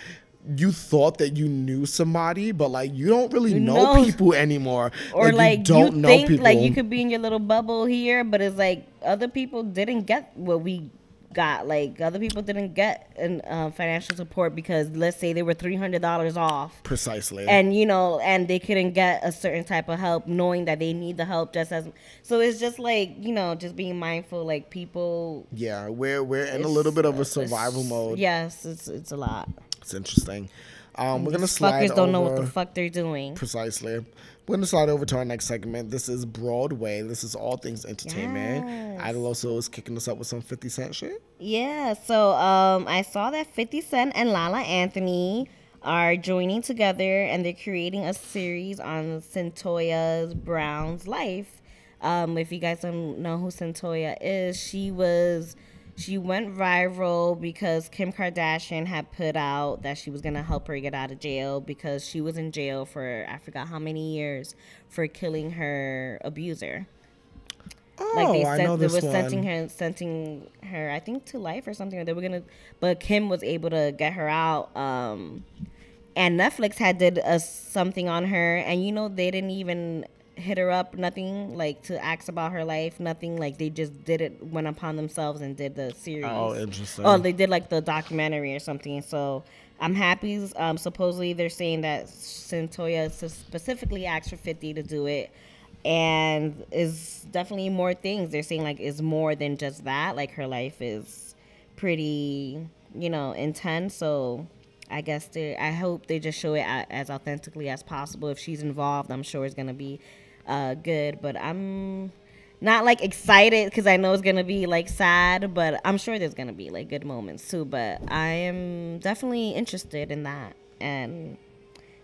You thought that you knew somebody, but like you don't really You know, know- people anymore. or like, you don't know think people. like you could be in your little bubble here, but it's like other people didn't get what we got. Like other people didn't get an uh, financial support because let's say they were three hundred dollars off, precisely. and you know, and they couldn't get a certain type of help, knowing that they need the help just as. So it's just like you know, just being mindful. Like people, yeah, we're we're in a little bit of a survival mode. Yes, it's it's a lot. It's interesting. Um, we're gonna slide fuckers don't know what the fuck they're doing. Precisely. We're gonna slide over to our next segment. This is Broadway. This is all things entertainment. Yes. Adaloso is kicking us up with some 50 Cent shit. Yeah, so um, I saw that 50 Cent and Lala Anthony are joining together and they're creating a series on Cyntoia Brown's life. Um, if you guys don't know who Cyntoia is, she was she went viral because Kim Kardashian had put out that she was gonna help her get out of jail because she was in jail for I forgot how many years for killing her abuser Oh, like they I know sent, they were sentencing her, sentencing her, I think to life or something. Or they were gonna, but Kim was able to get her out. Um, and Netflix had did a something on her, and you know they didn't even hit her up, nothing like to ask about her life, nothing. Like they just did it, went upon themselves and did the series. Oh, interesting. Oh, they did like the documentary or something. So I'm happy. Um, supposedly they're saying that Cyntoia specifically asked for 50 to do it. And is definitely more things. They're saying like is more than just that. Like her life is pretty, you know, intense. So I guess they. I hope they just show it as authentically as possible. If she's involved, I'm sure it's gonna be uh, good. But I'm not like excited because I know it's gonna be like sad, but I'm sure there's gonna be like good moments too. But I am definitely interested in that, and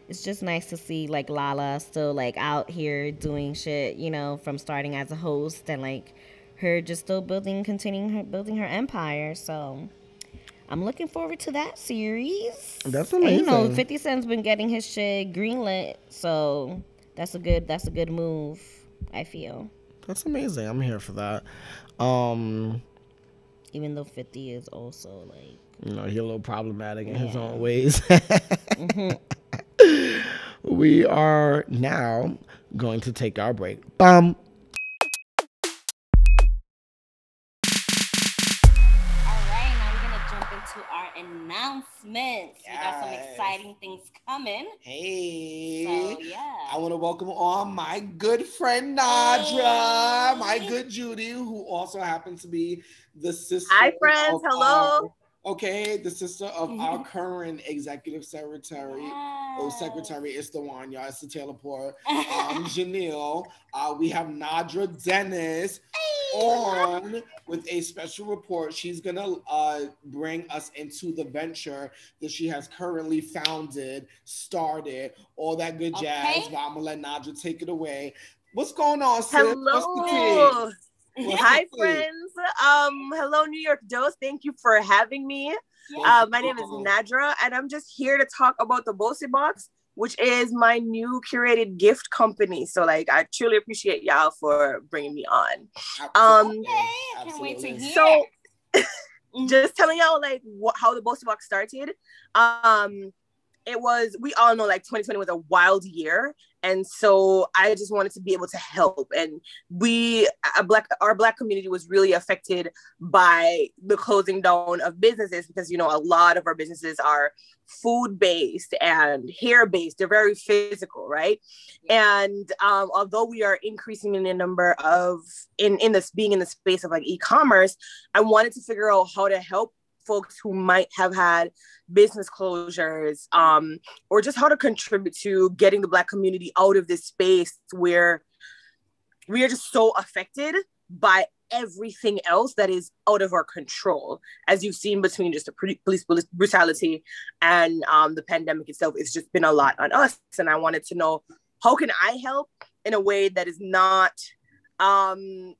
it's just nice to see like Lala still like out here doing shit, you know, from starting as a host and like her just still building, continuing her building her empire. So I'm looking forward to that series. That's And, you know, 50 Cent's been getting his shit greenlit, so that's a good that's a good move. I feel. That's amazing. I'm here for that. Um, even though 50 is also like you know, he's a little problematic in his own ways. [laughs] we are now going to take our break. Bum. Exciting things coming Hey. so yeah I want to welcome on my good friend Nadra, my good Judy, who also happens to be the sister. Hi, friends. of Hello. our- okay, the sister of our current executive secretary. Oh, secretary is the one, y'all. It's the Taylor Port. [laughs] Um, Janelle. Uh, we have Nadra Dennis on with a special report. She's gonna uh, bring us into the venture that she has currently founded, started, all that good jazz. But I'm gonna let Nadra take it away. What's going on, sis? Hello. What's Hi, the tea? friends. Um, hello, New York Dose. Thank you for having me. Uh, my name is Nadra, and I'm just here to talk about the Boassy Box, which is my new curated gift company. So, like, I truly appreciate y'all for bringing me on. Um, Absolutely. Can't wait to hear. So, [laughs] just telling y'all like what, how the Bossy Box started. Um, it was we all know like 2020 was a wild year, and so I just wanted to be able to help. And we, a black, our black community was really affected by the closing down of businesses because you know a lot of our businesses are food based and hair based. They're very physical, right? And um, although we are increasing in the number of in in this being in the space of like e-commerce, I wanted to figure out how to help folks who might have had business closures um, or just how to contribute to getting the black community out of this space where we are just so affected by everything else that is out of our control. As you've seen between just the police brutality and um, the pandemic itself it's just been a lot on us. And i wanted to know how can i help in a way that is not um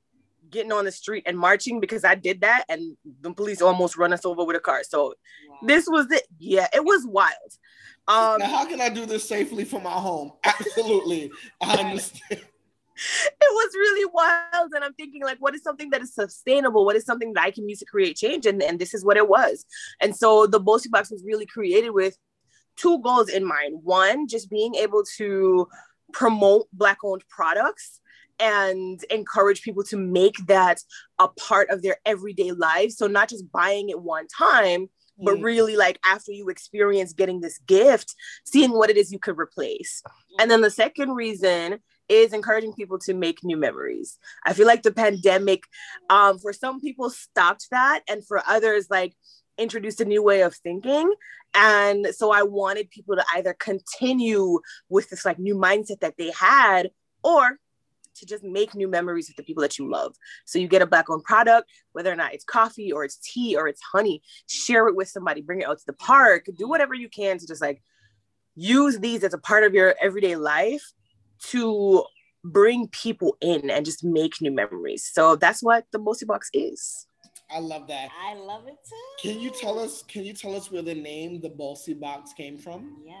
getting on the street and marching because I did that and the police almost run us over with a car. So Wow. this was it. Yeah, it was wild. Um now, how can I do this safely from my home? [laughs] Absolutely, I [laughs] understand. it was really wild and i'm thinking like what is something that is sustainable what is something that i can use to create change and, and this is what it was and so the boassy box was really created with two goals in mind one just being able to promote black owned products and encourage people to make that a part of their everyday lives so not just buying it one time but Mm. really like after you experience getting this gift seeing what it is you could replace and then the second reason is encouraging people to make new memories. I feel like the pandemic, um, for some people, stopped that, and for others, like introduced a new way of thinking. And so I wanted people to either continue with this like new mindset that they had, or to just make new memories with the people that you love. So you get a black owned product, whether or not it's coffee or it's tea or it's honey, share it with somebody, bring it out to the park, do whatever you can to just like use these as a part of your everyday life to bring people in and just make new memories. So that's what the Boassy Box is. I love that. I love it too. Can you tell us? Can you tell us where the name the Boassy Box came from? Yeah.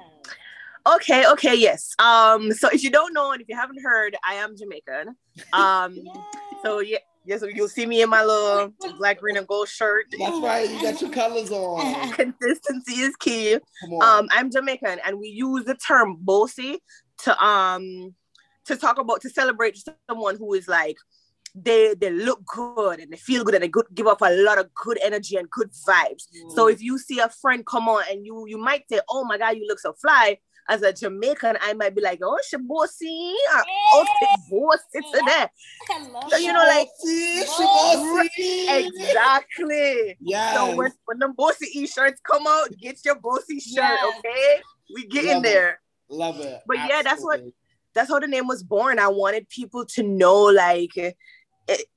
Okay, okay, yes. Um, so if you don't know and if you haven't heard, I am Jamaican. Um, [laughs] so yeah, yeah, so you'll see me in my little black, green, and gold shirt. That's right. You got your colors on. [laughs] Consistency is key. Come on. Um, I'm Jamaican, and we use the term bossy to um to talk about to celebrate someone who is like they they look good and they feel good and they good, give off a lot of good energy and good vibes. So if you see a friend come on and you you might say, "Oh my God, you look so fly." As a Jamaican, I might be like, "Oh, she bossy, or, oh, she bossy today." So you know, like she bossy. exactly. Yeah. So when when them bossy e-shirts come out, get your bossy shirt, Yes. okay? We get Love in it. there. Love it. But yeah, that's what- that's how the name was born. I wanted people to know like it,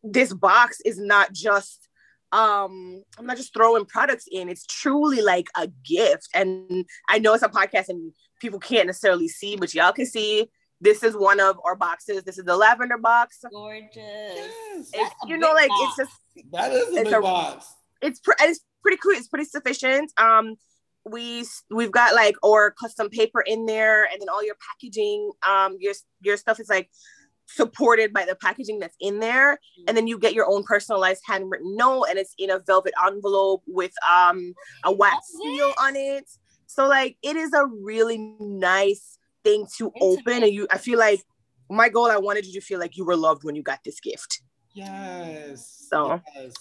this box is not just um I'm not just throwing products in. It's truly like a gift. And I know it's a podcast and people can't necessarily see, but y'all can see this is one of our boxes. This is the lavender box. Gorgeous. Yes. It's, a you know, big like it's just That is a It's big a- box. it's pre- it's pretty cool. It's pretty sufficient. Um, we we've got like our custom paper in there, and then all your packaging, um, your your stuff is like supported by the packaging that's in there, and then you get your own personalized handwritten note, and it's in a velvet envelope with um a wax seal on it. So like it is a really nice thing to open, and you I feel like my goal I wanted you to feel like you were loved when you got this gift. Yes. So- Yes.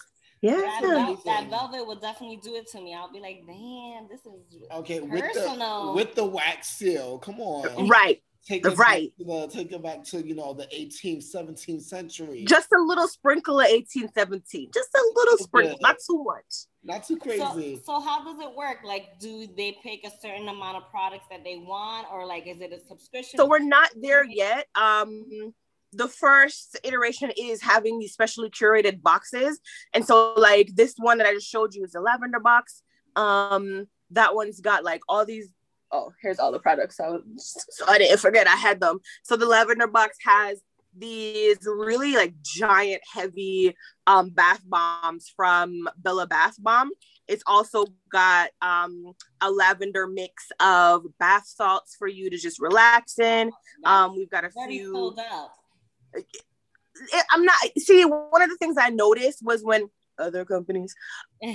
Yeah. That, vel- that velvet will definitely do it to me. I'll be like, damn, this is Okay, with the Personal. with the wax seal. Come on. Right. Take it Right. to the take it back to you know the 18th, 17th century. just a little sprinkle of 1817 just a little sprinkle Yeah. not too much Not too crazy. so how does it work? Like, do they pick a certain amount of products that they want, or like, is it a subscription? so we're not there yet um the first iteration is having these specially curated boxes and so like this one that i just showed you is the lavender box um that one's got like all these oh here's all the products. So, so i didn't forget i had them. So the lavender box has these really like giant heavy um bath bombs from bella bath bomb. It's also got um a lavender mix of bath salts for you to just relax in. Um we've got a few sold out. it- I'm not see one of the things I noticed was when other companies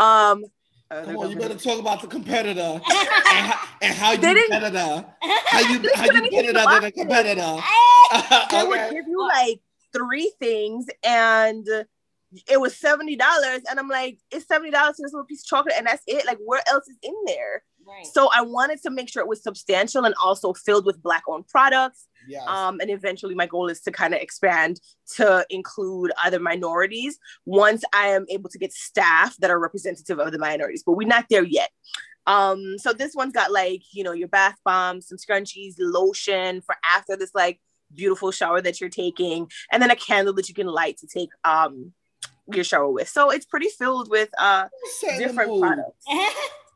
um other Come on, you better talk about the competitor [laughs] and how, and how you They didn't- better [laughs] how you how you couldn't better than a competitor. Eh, [laughs] they would give you like three things and it was seventy dollars and I'm like it's seventy dollars for this little piece of chocolate and that's it? Like where else is in there right. so I wanted to make sure it was substantial and also filled with black owned products. Yes. um, and eventually my goal is to kind of expand to include other minorities. Once i am able to get staff that are representative of the minorities but we're not there yet. Um, so this one's got like you know your bath bombs some scrunchies lotion for after this like beautiful shower that you're taking and then a candle that you can light to take um your shower with. So it's pretty filled with uh Set different products [laughs]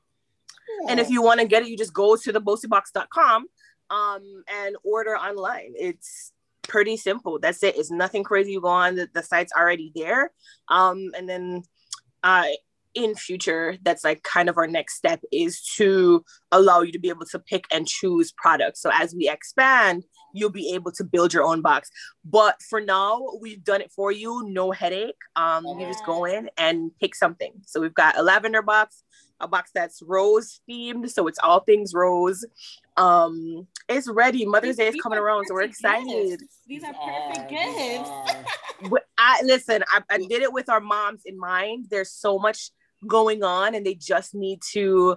And if you want to get it, you just go to the boassybox.com um, and order online. It's pretty simple. That's it. It's nothing crazy. You go on the, the site's already there. Um, and then uh, in future, that's like kind of our next step is to allow you to be able to pick and choose products. So as we expand, you'll be able to build your own box. But for now, we've done it for you, no headache. Um, you just go in and pick something. So we've got a lavender box, a box that's rose themed, so it's all things rose. Um, it's ready. Mother's Day is coming around, so we're excited. gifts. These are perfect these gifts. I listen, I, I did it with our moms in mind. There's so much going on, and they just need to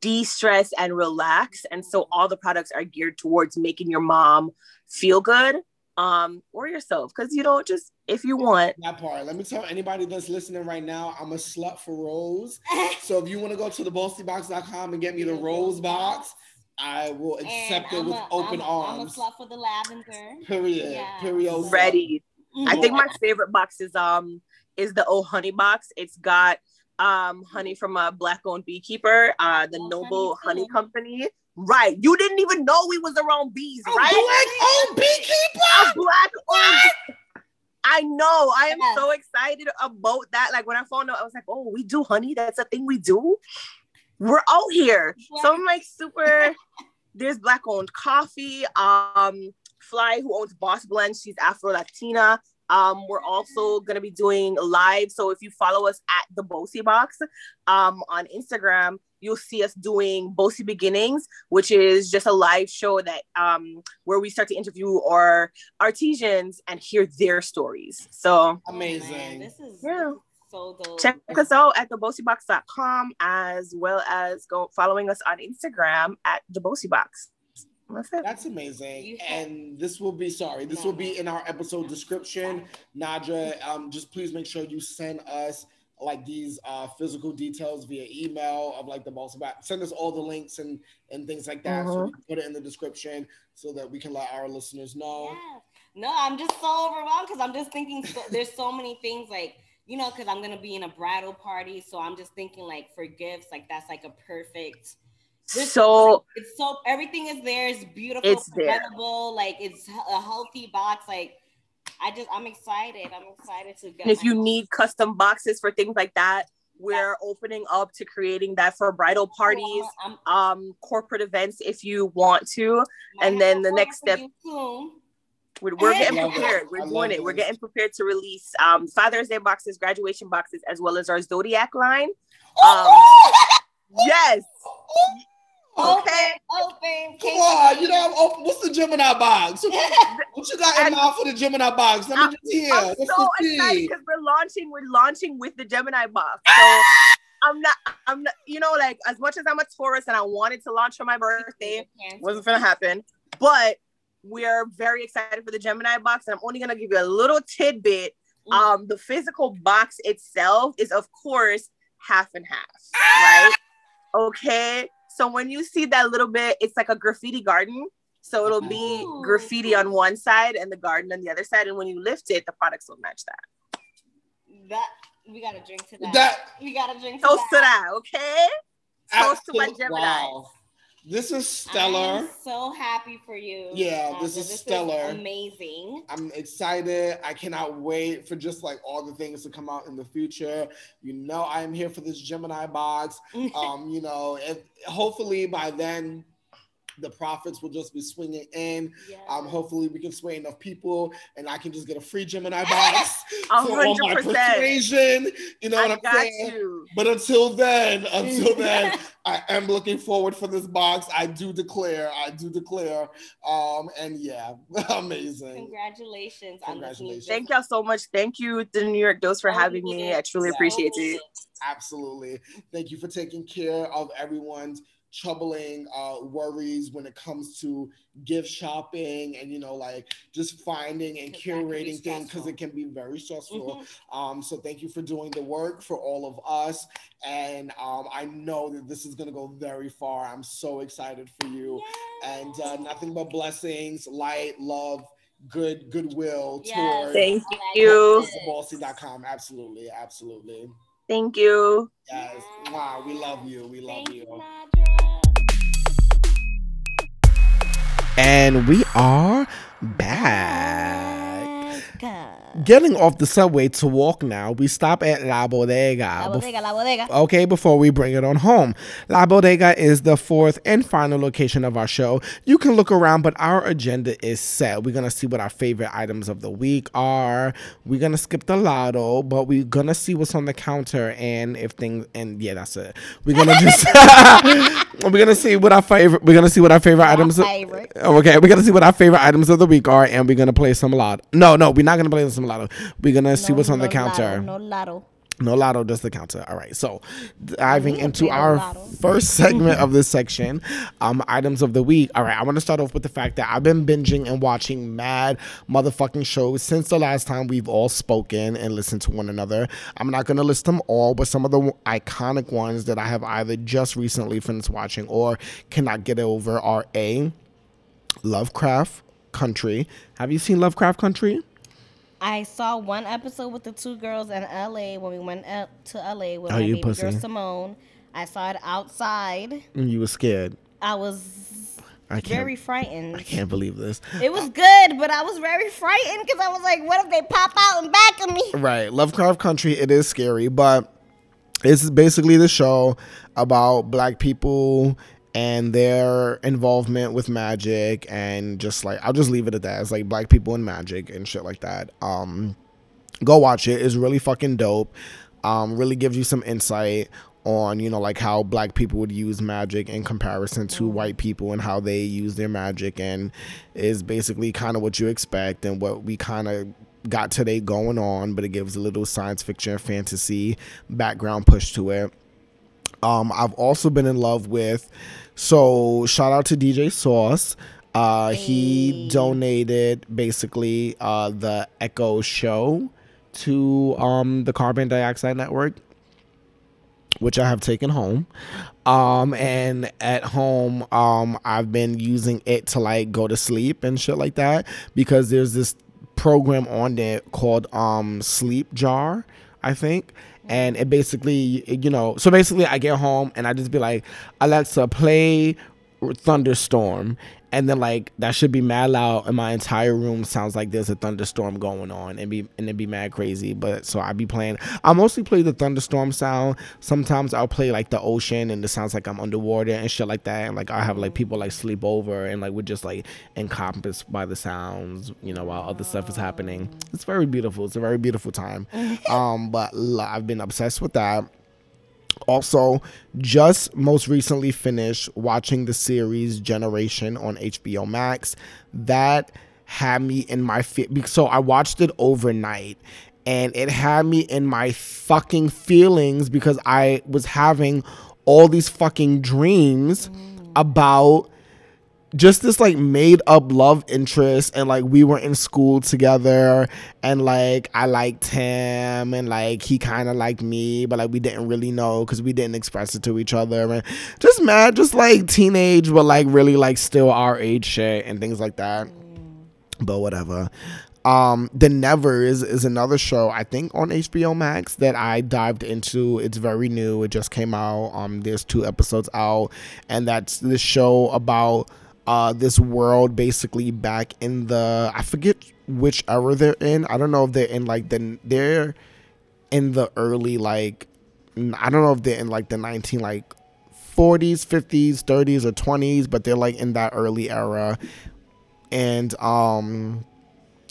de-stress and relax. And so all the products are geared towards making your mom feel good, um, or yourself. Because you know, just if you want. That part. Let me tell anybody that's listening right now, I'm a slut for rose. [laughs] So if you want to go to the boassybox.com and get me the rose box, I will accept it And with I'm a- open I'm, a- I'm a slut for the lavender. [laughs] Period. Yeah. Period. Ready. I think Mhm. my favorite box is um is the Oh Honey box. It's got um honey from a black owned beekeeper, uh the love Noble honey Honey. Company. Right. You didn't even know we was around bees, A right? black owned beekeeper. A black owned I know. I am Yes. so excited about that. Like when I found out, I was like, oh, we do honey. That's a thing we do. We're out here. So I'm like super. [laughs] There's black owned coffee. Um, Fly, who owns Boss Blend, she's Afro Latina. Um, we're also gonna be doing live. So if you follow us at the Boassy Box um, on Instagram, you'll see us doing Bossy Beginnings, which is just a live show that um, where we start to interview our artisans and hear their stories. So Oh, man, Amazing. This is, Yeah. so dope. check us out at theboassybox.com as well as go following us on Instagram at the Boassy Box. That's it. That's amazing. And this will be sorry, this will be in our episode description. Nadra, um, just please make sure you send us like these uh physical details via email of like the boss about send us all the links and and things like that. So we can put it in the description so that we can let our listeners know. Yes. No, I'm just so overwhelmed because I'm just thinking so, there's so many things like you know because I'm gonna be in a bridal party, so I'm just thinking like for gifts like that's like a perfect. This- So It's so everything is there. It's beautiful, It's there. Like it's a healthy box. Like I just I'm excited. I'm excited to get. and if you need custom boxes for things like that, we're opening up to creating that for bridal parties, I'm- um, corporate events if you want to. and then the next step- We're, we're getting prepared. it. We're I love doing it. We're getting prepared to release um, Father's Day boxes, graduation boxes, as well as our Zodiac line. Um, yes. [laughs] Okay. Open, open. Come on, you know, I'm open. what's the Gemini box? [laughs] What you got in mind for the Gemini box? Let me I'm- just hear. I'm What's so the excited tea? because we're launching. We're launching with the Gemini box. [laughs] So I'm not. I'm not. You know, like as much as I'm a Taurus and I wanted to launch for my birthday, wasn't gonna happen. But we're very excited for the Gemini box, and I'm only gonna give you a little tidbit. Mm. Um, the physical box itself is, of course, half and half, right? [laughs] Okay. So when you see that little bit, it's like a graffiti garden. So it'll be Ooh. graffiti on one side and the garden on the other side. And when you lift it, the products will match that. That we gotta drink to that. That we gotta drink to Toast to that. that, okay? Toast to my Gemini. wow. This is stellar. I'm so happy for you. Yeah, this is stellar. amazing. I'm excited. I cannot wait for just like all the things to come out in the future. You know, I am here for this Gemini box. [laughs] Um, you know, and hopefully by then the profits will just be swinging in. Yes. Um, hopefully we can sway enough people, and I can just get a free Gemini box A [laughs] for all my persuasion. You know what I'm got saying? you. But until then, until [laughs] then, I am looking forward for this box. I do declare, I do declare. Um, and yeah, [laughs] amazing. Congratulations. on this new Congratulations. Thank y'all so much. Thank you, the New York Dose, for Oh, having me. I truly Yeah. appreciate it. Absolutely. Thank you for taking care of everyone's troubling uh, worries when it comes to gift shopping and you know like just finding and Because that can be curating things because it can be very stressful Mhm. um so thank you for doing the work for all of us and um i know that this is going to go very far i'm so excited for you and uh, nothing but blessings light love good goodwill Yes. towards Thank you. this. bossy.com absolutely absolutely Thank you. Yes. Wow, we love you. We love Thank you. Nadra. And we are back. Getting off the subway to walk now, we stop at La Bodega. La bodega, la bodega. Okay, before we bring it on home. La Bodega is the fourth and final location of our show. You can look around, but our agenda is set. We're going to see what our favorite items of the week are. We're going to skip the lotto, but we're going to see what's on the counter and if things, and yeah, that's it. We're going [laughs] to just, [laughs] we're going to see what our favorite, we're going to see what our favorite items favorite. Okay, we're going to see what our favorite items of the week are and we're going to play some lotto. No, no, we're not going to play some lotto. We're going to see what's on the counter. lotto, no lotto. No lotto, just the counter. All right. So diving into our lotto. first segment of this section, um, items of the week. All right, I want to start off with the fact that I've been binging and watching mad motherfucking shows since the last time we've all spoken and listened to one another. I'm not gonna list them all, but some of the iconic ones that I have either just recently finished watching or cannot get over are A. Lovecraft Country. Have you seen Lovecraft Country? I saw one episode with the two girls in LA when we went up to LA with Oh, my baby girl. Simone. I saw it outside. And you were scared. I was I very frightened. I can't believe this. It was good, but I was very frightened because I was like, what if they pop out and back of me? Right. Lovecraft Country, it is scary, but it's basically the show about black people and their involvement with magic and just like I'll just leave it at that. It's like black people and magic and shit like that. Um go watch it. It's really fucking dope. Um really gives you some insight on, you know, like how black people would use magic in comparison to white people and how they use their magic and is basically kind of what you expect and what we kind of got today going on, but it gives a little science fiction fantasy background push to it. Um, I've also been in love with, so shout out to DJ Sauce. Uh, he donated basically uh, the Echo Show to um, the Carbon Dioxide Network, which I have taken home. Um, and at home, um, I've been using it to like go to sleep and shit like that because there's this program on there called um Sleep Jar, I think. And it basically, you know, so basically I get home and I just be like, Alexa, play thunderstorm and then like that should be mad loud and my entire room. Sounds like there's a thunderstorm going on and be and it be mad crazy but so i be playing. I mostly play the thunderstorm sound. Sometimes i'll play like the ocean and it sounds like i'm underwater and shit like that. And like i have like people like sleep over and like we're just like encompassed by the sounds you know while other stuff is happening. It's very beautiful. It's a very beautiful time. [laughs] Um but i've been obsessed with that also just most recently finished watching the series generation on hbo max. That had me in my so i watched it overnight and it had me in my fucking feelings because i was having all these fucking dreams about just this like made up love interest and like we were in school together and like I liked him and like he kind of liked me but like we didn't really know because we didn't express it to each other and just mad just like teenage but like really like still our age shit and things like that. But whatever. Um the nevers is another show i think on hbo max that i dived into. It's very new. It just came out. Um there's two episodes out and that's the show about uh this world basically back in the i forget which era they're in. I don't know if they're in like the they're in the early like I don't know if they're in like the 19 like 40s 50s 30s or 20s but they're like in that early era. And um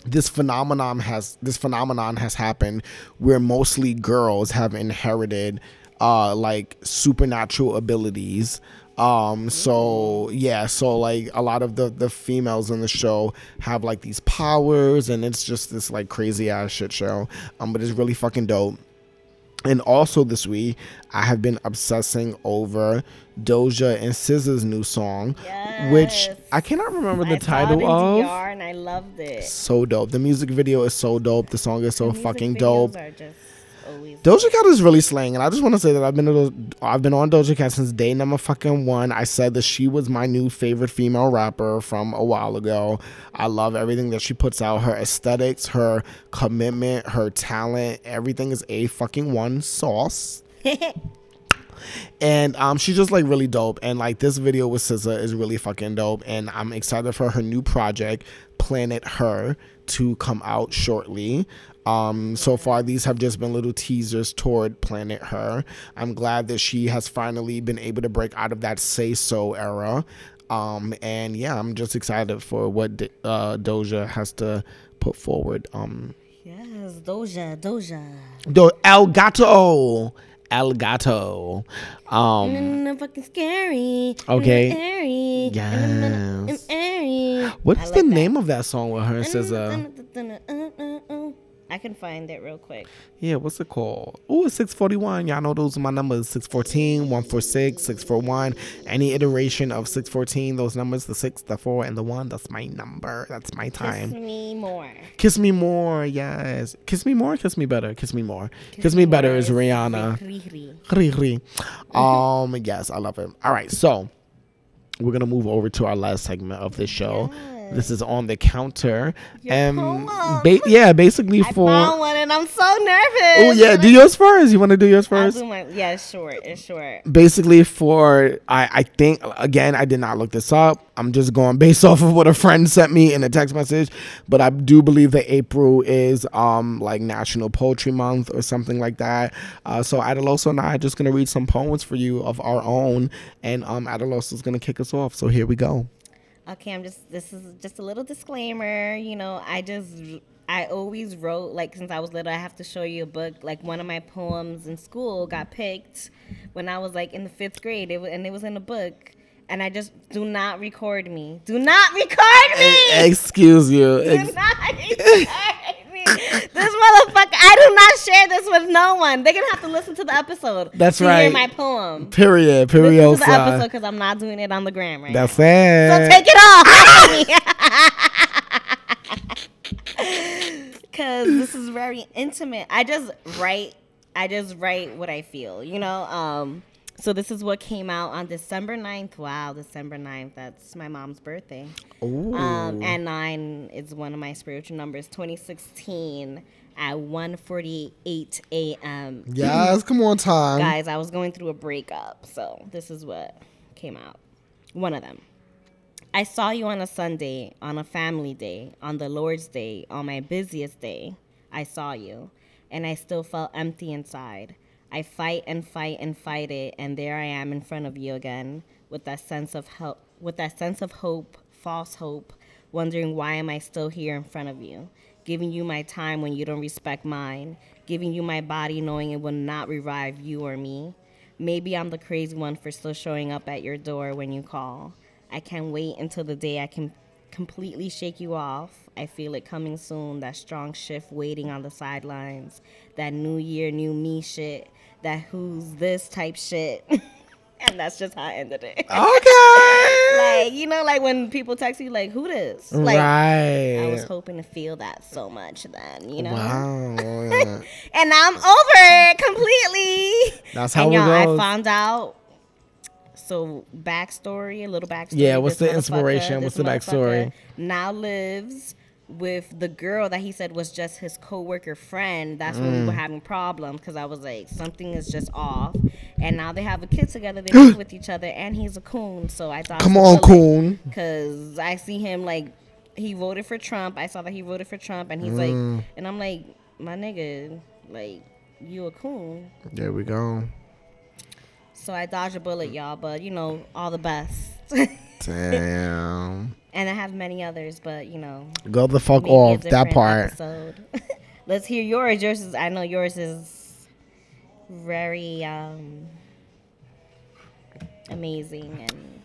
this phenomenon has this phenomenon has happened where mostly girls have inherited uh like supernatural abilities um so yeah so like a lot of the the females in the show have like these powers and it's just this like crazy ass shit show um but it's really fucking dope and also this week, I have been obsessing over Doja and SZA's new song, which I cannot remember the I title of. DR and I loved it. So dope. The music video is so dope. The song is so Music fucking dope. Are just always Doja Cat is really slaying, and I just want to say that I've been I've been on Doja Cat since day number fucking one. I said that she was my new favorite female rapper from a while ago. I love everything that she puts out. Her aesthetics, her commitment, her talent, everything is a fucking one sauce. [laughs] and um, she's just like really dope. And like this video with SZA is really fucking dope, and I'm excited for her new project, Planet Her, to come out shortly. Um, so far, these have just been little teasers toward Planet Her. I'm glad that she has finally been able to break out of that say so era. Um, and yeah, I'm just excited for what D- uh, Doja has to put forward. Um, Yes, Doja, Doja. Do El Gato, El Gato. Um, Mm, fucking scary. Okay. Mm, airy. Mm, Yes. airy. what is like the that. name of that song with her and Mm, SZA? I can find it real quick. Yeah, what's it called? Oh, it's 641. Y'all know those are my numbers 614, 146, 641. Any iteration of 614, those numbers, the 6, the 4, and the 1, that's my number. That's my time. Kiss me more. Kiss me more, yes. Kiss me more, kiss me better, kiss me more. Kiss, me better is Rihanna. Riri. Riri. Um, [laughs] yes, I love it. All right, so we're gonna move over to our last segment of this show. This is on the counter. Your and poem. ba- yeah, basically for I for found one and I'm so nervous. Oh yeah, do yours first. You want to do yours I'll first? do my, yeah, it's short. It's short. Basically, for I, I think again, I did not look this up. I'm just going based [laughs] off of what a friend sent me in a text message. But I do believe that April is um like National Poetry Month or something like that. Uh, so Adaloso and I are just gonna read some poems for you of our own, and um Adaloso is gonna kick us off. So here we go. Okay, I'm just this is just a little disclaimer. You know, I just I always wrote like since I was little. I have to show you a book. Like one of my poems in school got picked when I was like in the fifth grade, it was, and it was in a book. And I just do not record me. Do not record me. Excuse you. do Ex- not [laughs] record. This motherfucker. I do not share this with no one. They're gonna have to listen to the episode. That's to Hear right. my poem. period. Listen Period. to the episode because I'm not doing it on the gram right That's now. it. So take it off. [laughs] [laughs] Cause this is very intimate. I just write I just write what I feel, you know? Um so this is what came out on December 9th. Wow, December 9th. That's my mom's birthday. Ooh. Um, and nine is one of my spiritual numbers. 2016 at 1:48 a.m. yes, come on, time. Guys, I was going through a breakup, so this is what came out. One of them. I saw you on a Sunday, on a family day, on the Lord's day, on my busiest day. I saw you, and I still felt empty inside. I fight and fight and fight it, and there I am in front of you again, with that sense of help, with that sense of hope, false hope, wondering why am I still here in front of you, giving you my time when you don't respect mine, giving you my body knowing it will not revive you or me. Maybe I'm the crazy one for still showing up at your door when you call. I can't wait until the day I can completely shake you off. I feel it coming soon. That strong shift waiting on the sidelines. That new year, new me shit. That who's this type shit. [laughs] and that's just how I ended it. Okay. [laughs] like, you know, like when people text you, like, who this? Like, right. I was hoping to feel that so much then, you know? Wow. [laughs] And now I'm over it completely. That's how and y'all, I found out. So backstory, a little backstory. Yeah, what's the inspiration? What's the backstory? Now lives with the girl that he said was just his coworker friend. That's when we Mm. were having problems because I was like, something is just off. And now they have a kid together. They live [gasps] with each other, and he's a coon. So I thought, Come on, coon. because I see him like he voted for Trump. I saw that he voted for Trump, and he's Mm. like, and I'm like, my nigga, like you a coon. There we go. So I dodged a bullet, y'all. But you know, all the best. [laughs] Damn. And I have many others, but you know, Go the fuck off that part. [laughs] Let's hear yours. Yours is. I know yours is very um amazing and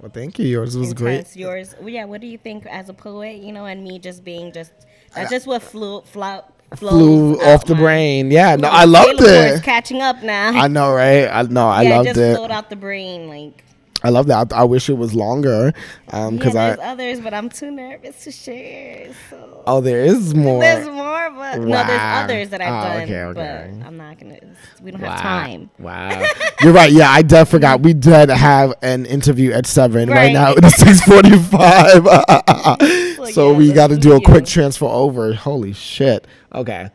Well, thank you. Yours was intense. great. Yours, well, yeah. What do you think as a poet? You know, and me just being just that's just what flew flow Flew off the brain. Yeah, no, I loved Taylor it. catching up now. I know, right? I know. I [laughs] yeah, loved just it. flowed out the brain like. I love that. I, I wish it was longer. Um, Yeah, because there's I. others, but I'm too nervous to share. So. Oh, there is more. There's more, but no, there's Wow. others that I've Oh, done, okay, okay. but I'm not gonna. We don't Wow. have time. Wow. [laughs] You're right. Yeah, I definitely forgot. We did have an interview at seven. Right, Right. now it's six forty five. [laughs] [laughs] so yeah, we got to do a quick transfer over. Holy shit. Okay.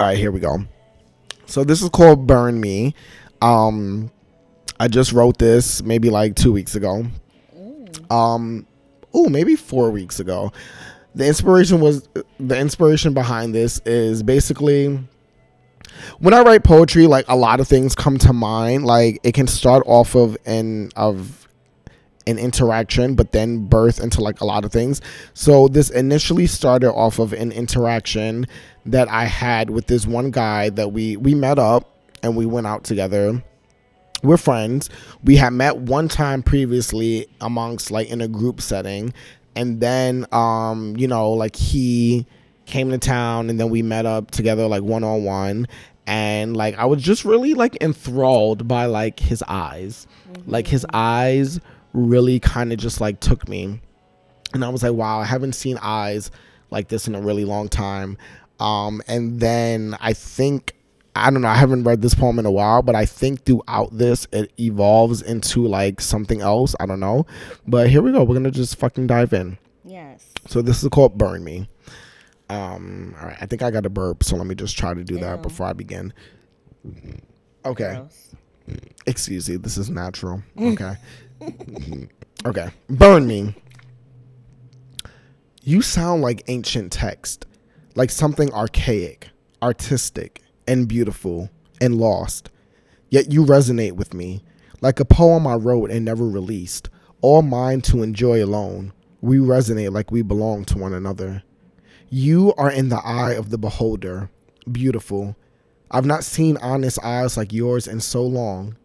All right, here we go. So this is called Burn Me. Um, I just wrote this maybe like two weeks ago. Um, oh, maybe four weeks ago. The inspiration was the inspiration behind this is basically when I write poetry, like a lot of things come to mind. Like it can start off of an of an interaction, but then birth into like a lot of things. So this initially started off of an interaction that I had with this one guy that we we met up and we went out together. We're friends. We had met one time previously amongst like in a group setting, and then um you know like he came to town and then we met up together like one on one and like I was just really like enthralled by like his eyes. Like his eyes really kind of just like took me. And I was like, wow, I haven't seen eyes like this in a really long time. Um and then I think I don't know, I haven't read this poem in a while, but I think throughout this it evolves into like something else. I don't know. But here we go. We're going to just fucking dive in. Yes. So this is called Burn Me. Um, all right, I think I got a burp, so let me just try to do that before I begin. Okay, Gross. excuse me, this is natural. Okay. [laughs] okay. Burn me. You sound like ancient text, like something archaic, artistic, and beautiful, and lost. Yet you resonate with me, like a poem I wrote and never released, all mine to enjoy alone. We resonate like we belong to one another. You are in the eye of the beholder, beautiful. I've not seen honest eyes like yours in so long.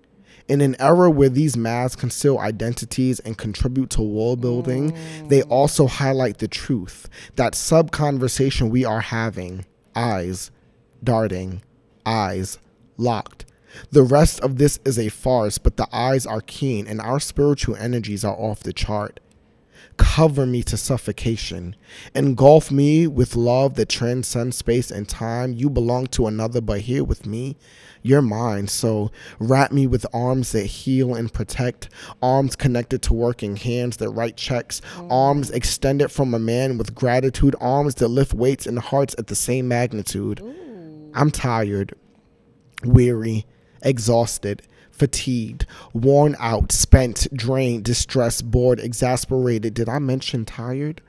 In an era where these masks conceal identities and contribute to wall building, they mm. also highlight the truth, that sub conversation we are having. Eyes, darting, eyes, locked. The rest of this is a farce, but the eyes are keen and our spiritual energies are off the chart. Cover me to suffocation. Engulf me with love that transcends space and time. You belong to another, but here with me, you're mine. So wrap me with arms that heal and protect, arms connected to working hands that write checks, arms mm. extended from a man with gratitude, arms that lift weights and hearts at the same magnitude. I'm tired, weary, exhausted, fatigued, worn out, spent, drained, distressed, bored, exasperated. Did I mention tired?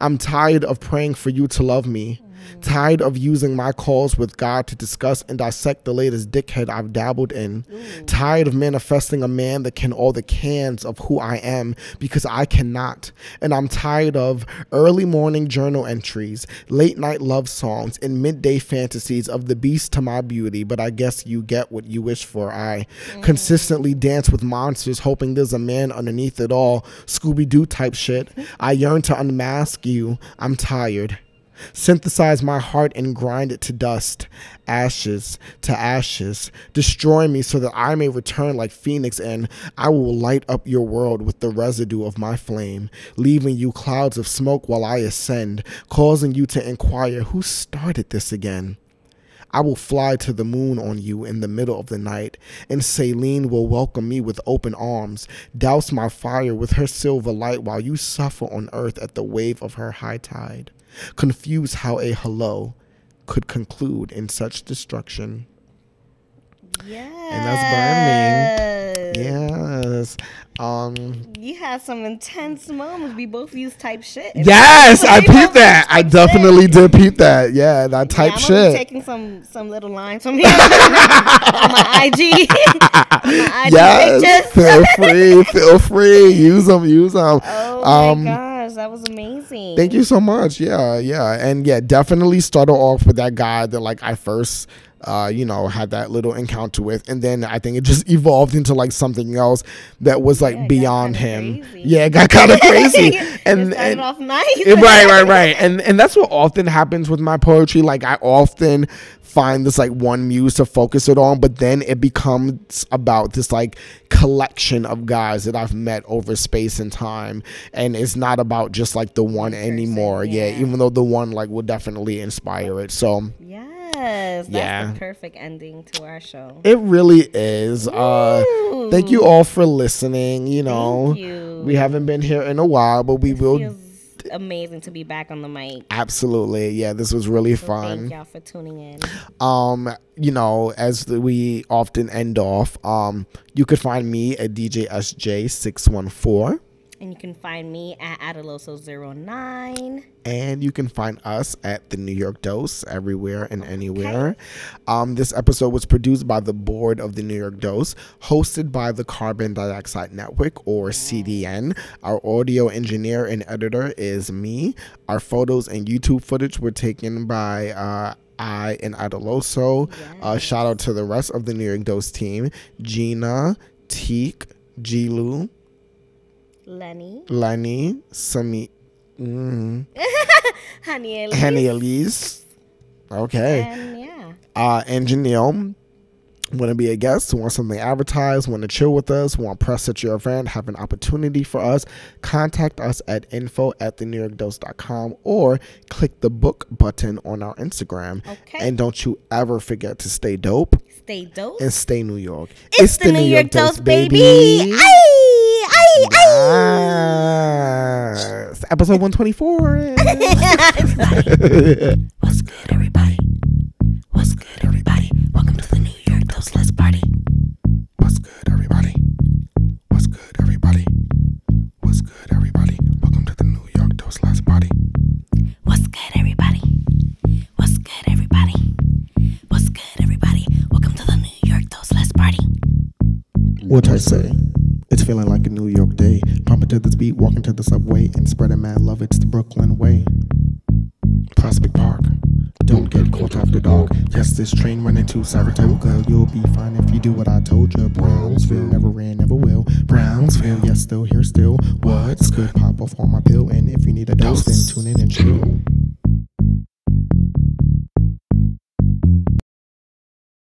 I'm tired of praying for you to love me. Tired of using my calls with God to discuss and dissect the latest dickhead I've dabbled in. Tired of manifesting a man that can all the cans of who I am because I cannot. And I'm tired of early morning journal entries, late night love songs, and midday fantasies of the beast to my beauty. But I guess you get what you wish for. I mm. consistently dance with monsters, hoping there's a man underneath it all. Scooby Doo type shit. I yearn to unmask you. I'm tired synthesize my heart and grind it to dust, ashes to ashes. Destroy me so that I may return like Phoenix, and I will light up your world with the residue of my flame, leaving you clouds of smoke while I ascend, causing you to inquire who started this again. I will fly to the moon on you in the middle of the night, and Selene will welcome me with open arms, douse my fire with her silver light while you suffer on earth at the wave of her high tide. Confused how a hello could conclude in such destruction. Yes. And that's Yes. Um You had some intense moments. We both use type shit. Yes, I [laughs] peeped that. I definitely shit. did peep that. Yeah, that type yeah, I'm shit. taking some some little lines from [laughs] here on my IG. [laughs] on my IG yes, feel free, feel free. Use them, use them. Oh Um, my that was amazing. Thank you so much. Yeah, yeah. And yeah, definitely started off with that guy that like I first uh, you know, had that little encounter with. And then I think it just [laughs] evolved into like something else that was like Yeah, beyond him. crazy. Yeah, it got kind of [laughs] crazy. and and off nice. [laughs] Right, right, right. And and that's what often happens with my poetry. Like I often find this like one muse to focus it on, but then it becomes about this like collection of guys that I've met over space and time. And it's not about just like the one anymore. Yeah. yeah. even though the one like will definitely inspire it. So Yes, that's Yeah. the perfect ending to our show. it really is. Uh thank you all for listening. You know. you. We haven't been here in a while, but we will Feels amazing to be back on the mic. Absolutely. Yeah, this was really So fun. Thank y'all for tuning in. um you know as the, we often end off um you could find me at djsj614 And you can find me at Adaloso09. and you can find us at the new york dose everywhere and anywhere. Um this episode was produced by the board of the new york dose hosted by the carbon dioxide network or cdn our audio engineer and editor is me. Our photos and youtube footage were taken by uh I and Adaloso. Uh, shout out to the rest of the New York Dose team. Gina, Teek, Jilu, Lenny. Lenny, Sami, mm, [laughs] Honey Elise. Henny Elise. Okay. And yeah. Uh, and Janelle. Want to be a guest, want something advertised, want to chill with us, want press at your event, have an opportunity for us, contact us at info at the newyorkdose.com or click the book button on our Instagram. Okay. And don't you ever forget to stay dope Stay dope. and stay New York. It's, the, New York, Dose, baby. Ay, ay, ay. Yes. Episode 124. [laughs] What's good, everybody? What's good, everybody? Welcome to the New York Dose Let's Party. What's good, everybody? What's good, everybody? What's good, everybody? Welcome to the New York Last Party. What's good, everybody? What's good, everybody? What's good, everybody? Welcome to the New York Dose Let's Party. What I say? It's feeling like a New York day. Pumping to this beat, walking to the subway, and spreading mad love. It's the Brooklyn way. Prospect Park. Don't get caught after dark. Yes, this train running to Saratoga. You'll be fine if you do what I told you. Brownsville never ran, never will. Brownsville, yes, still here, still. What's good? Pop off on my pill, and if you need a dose, then tune in and chill.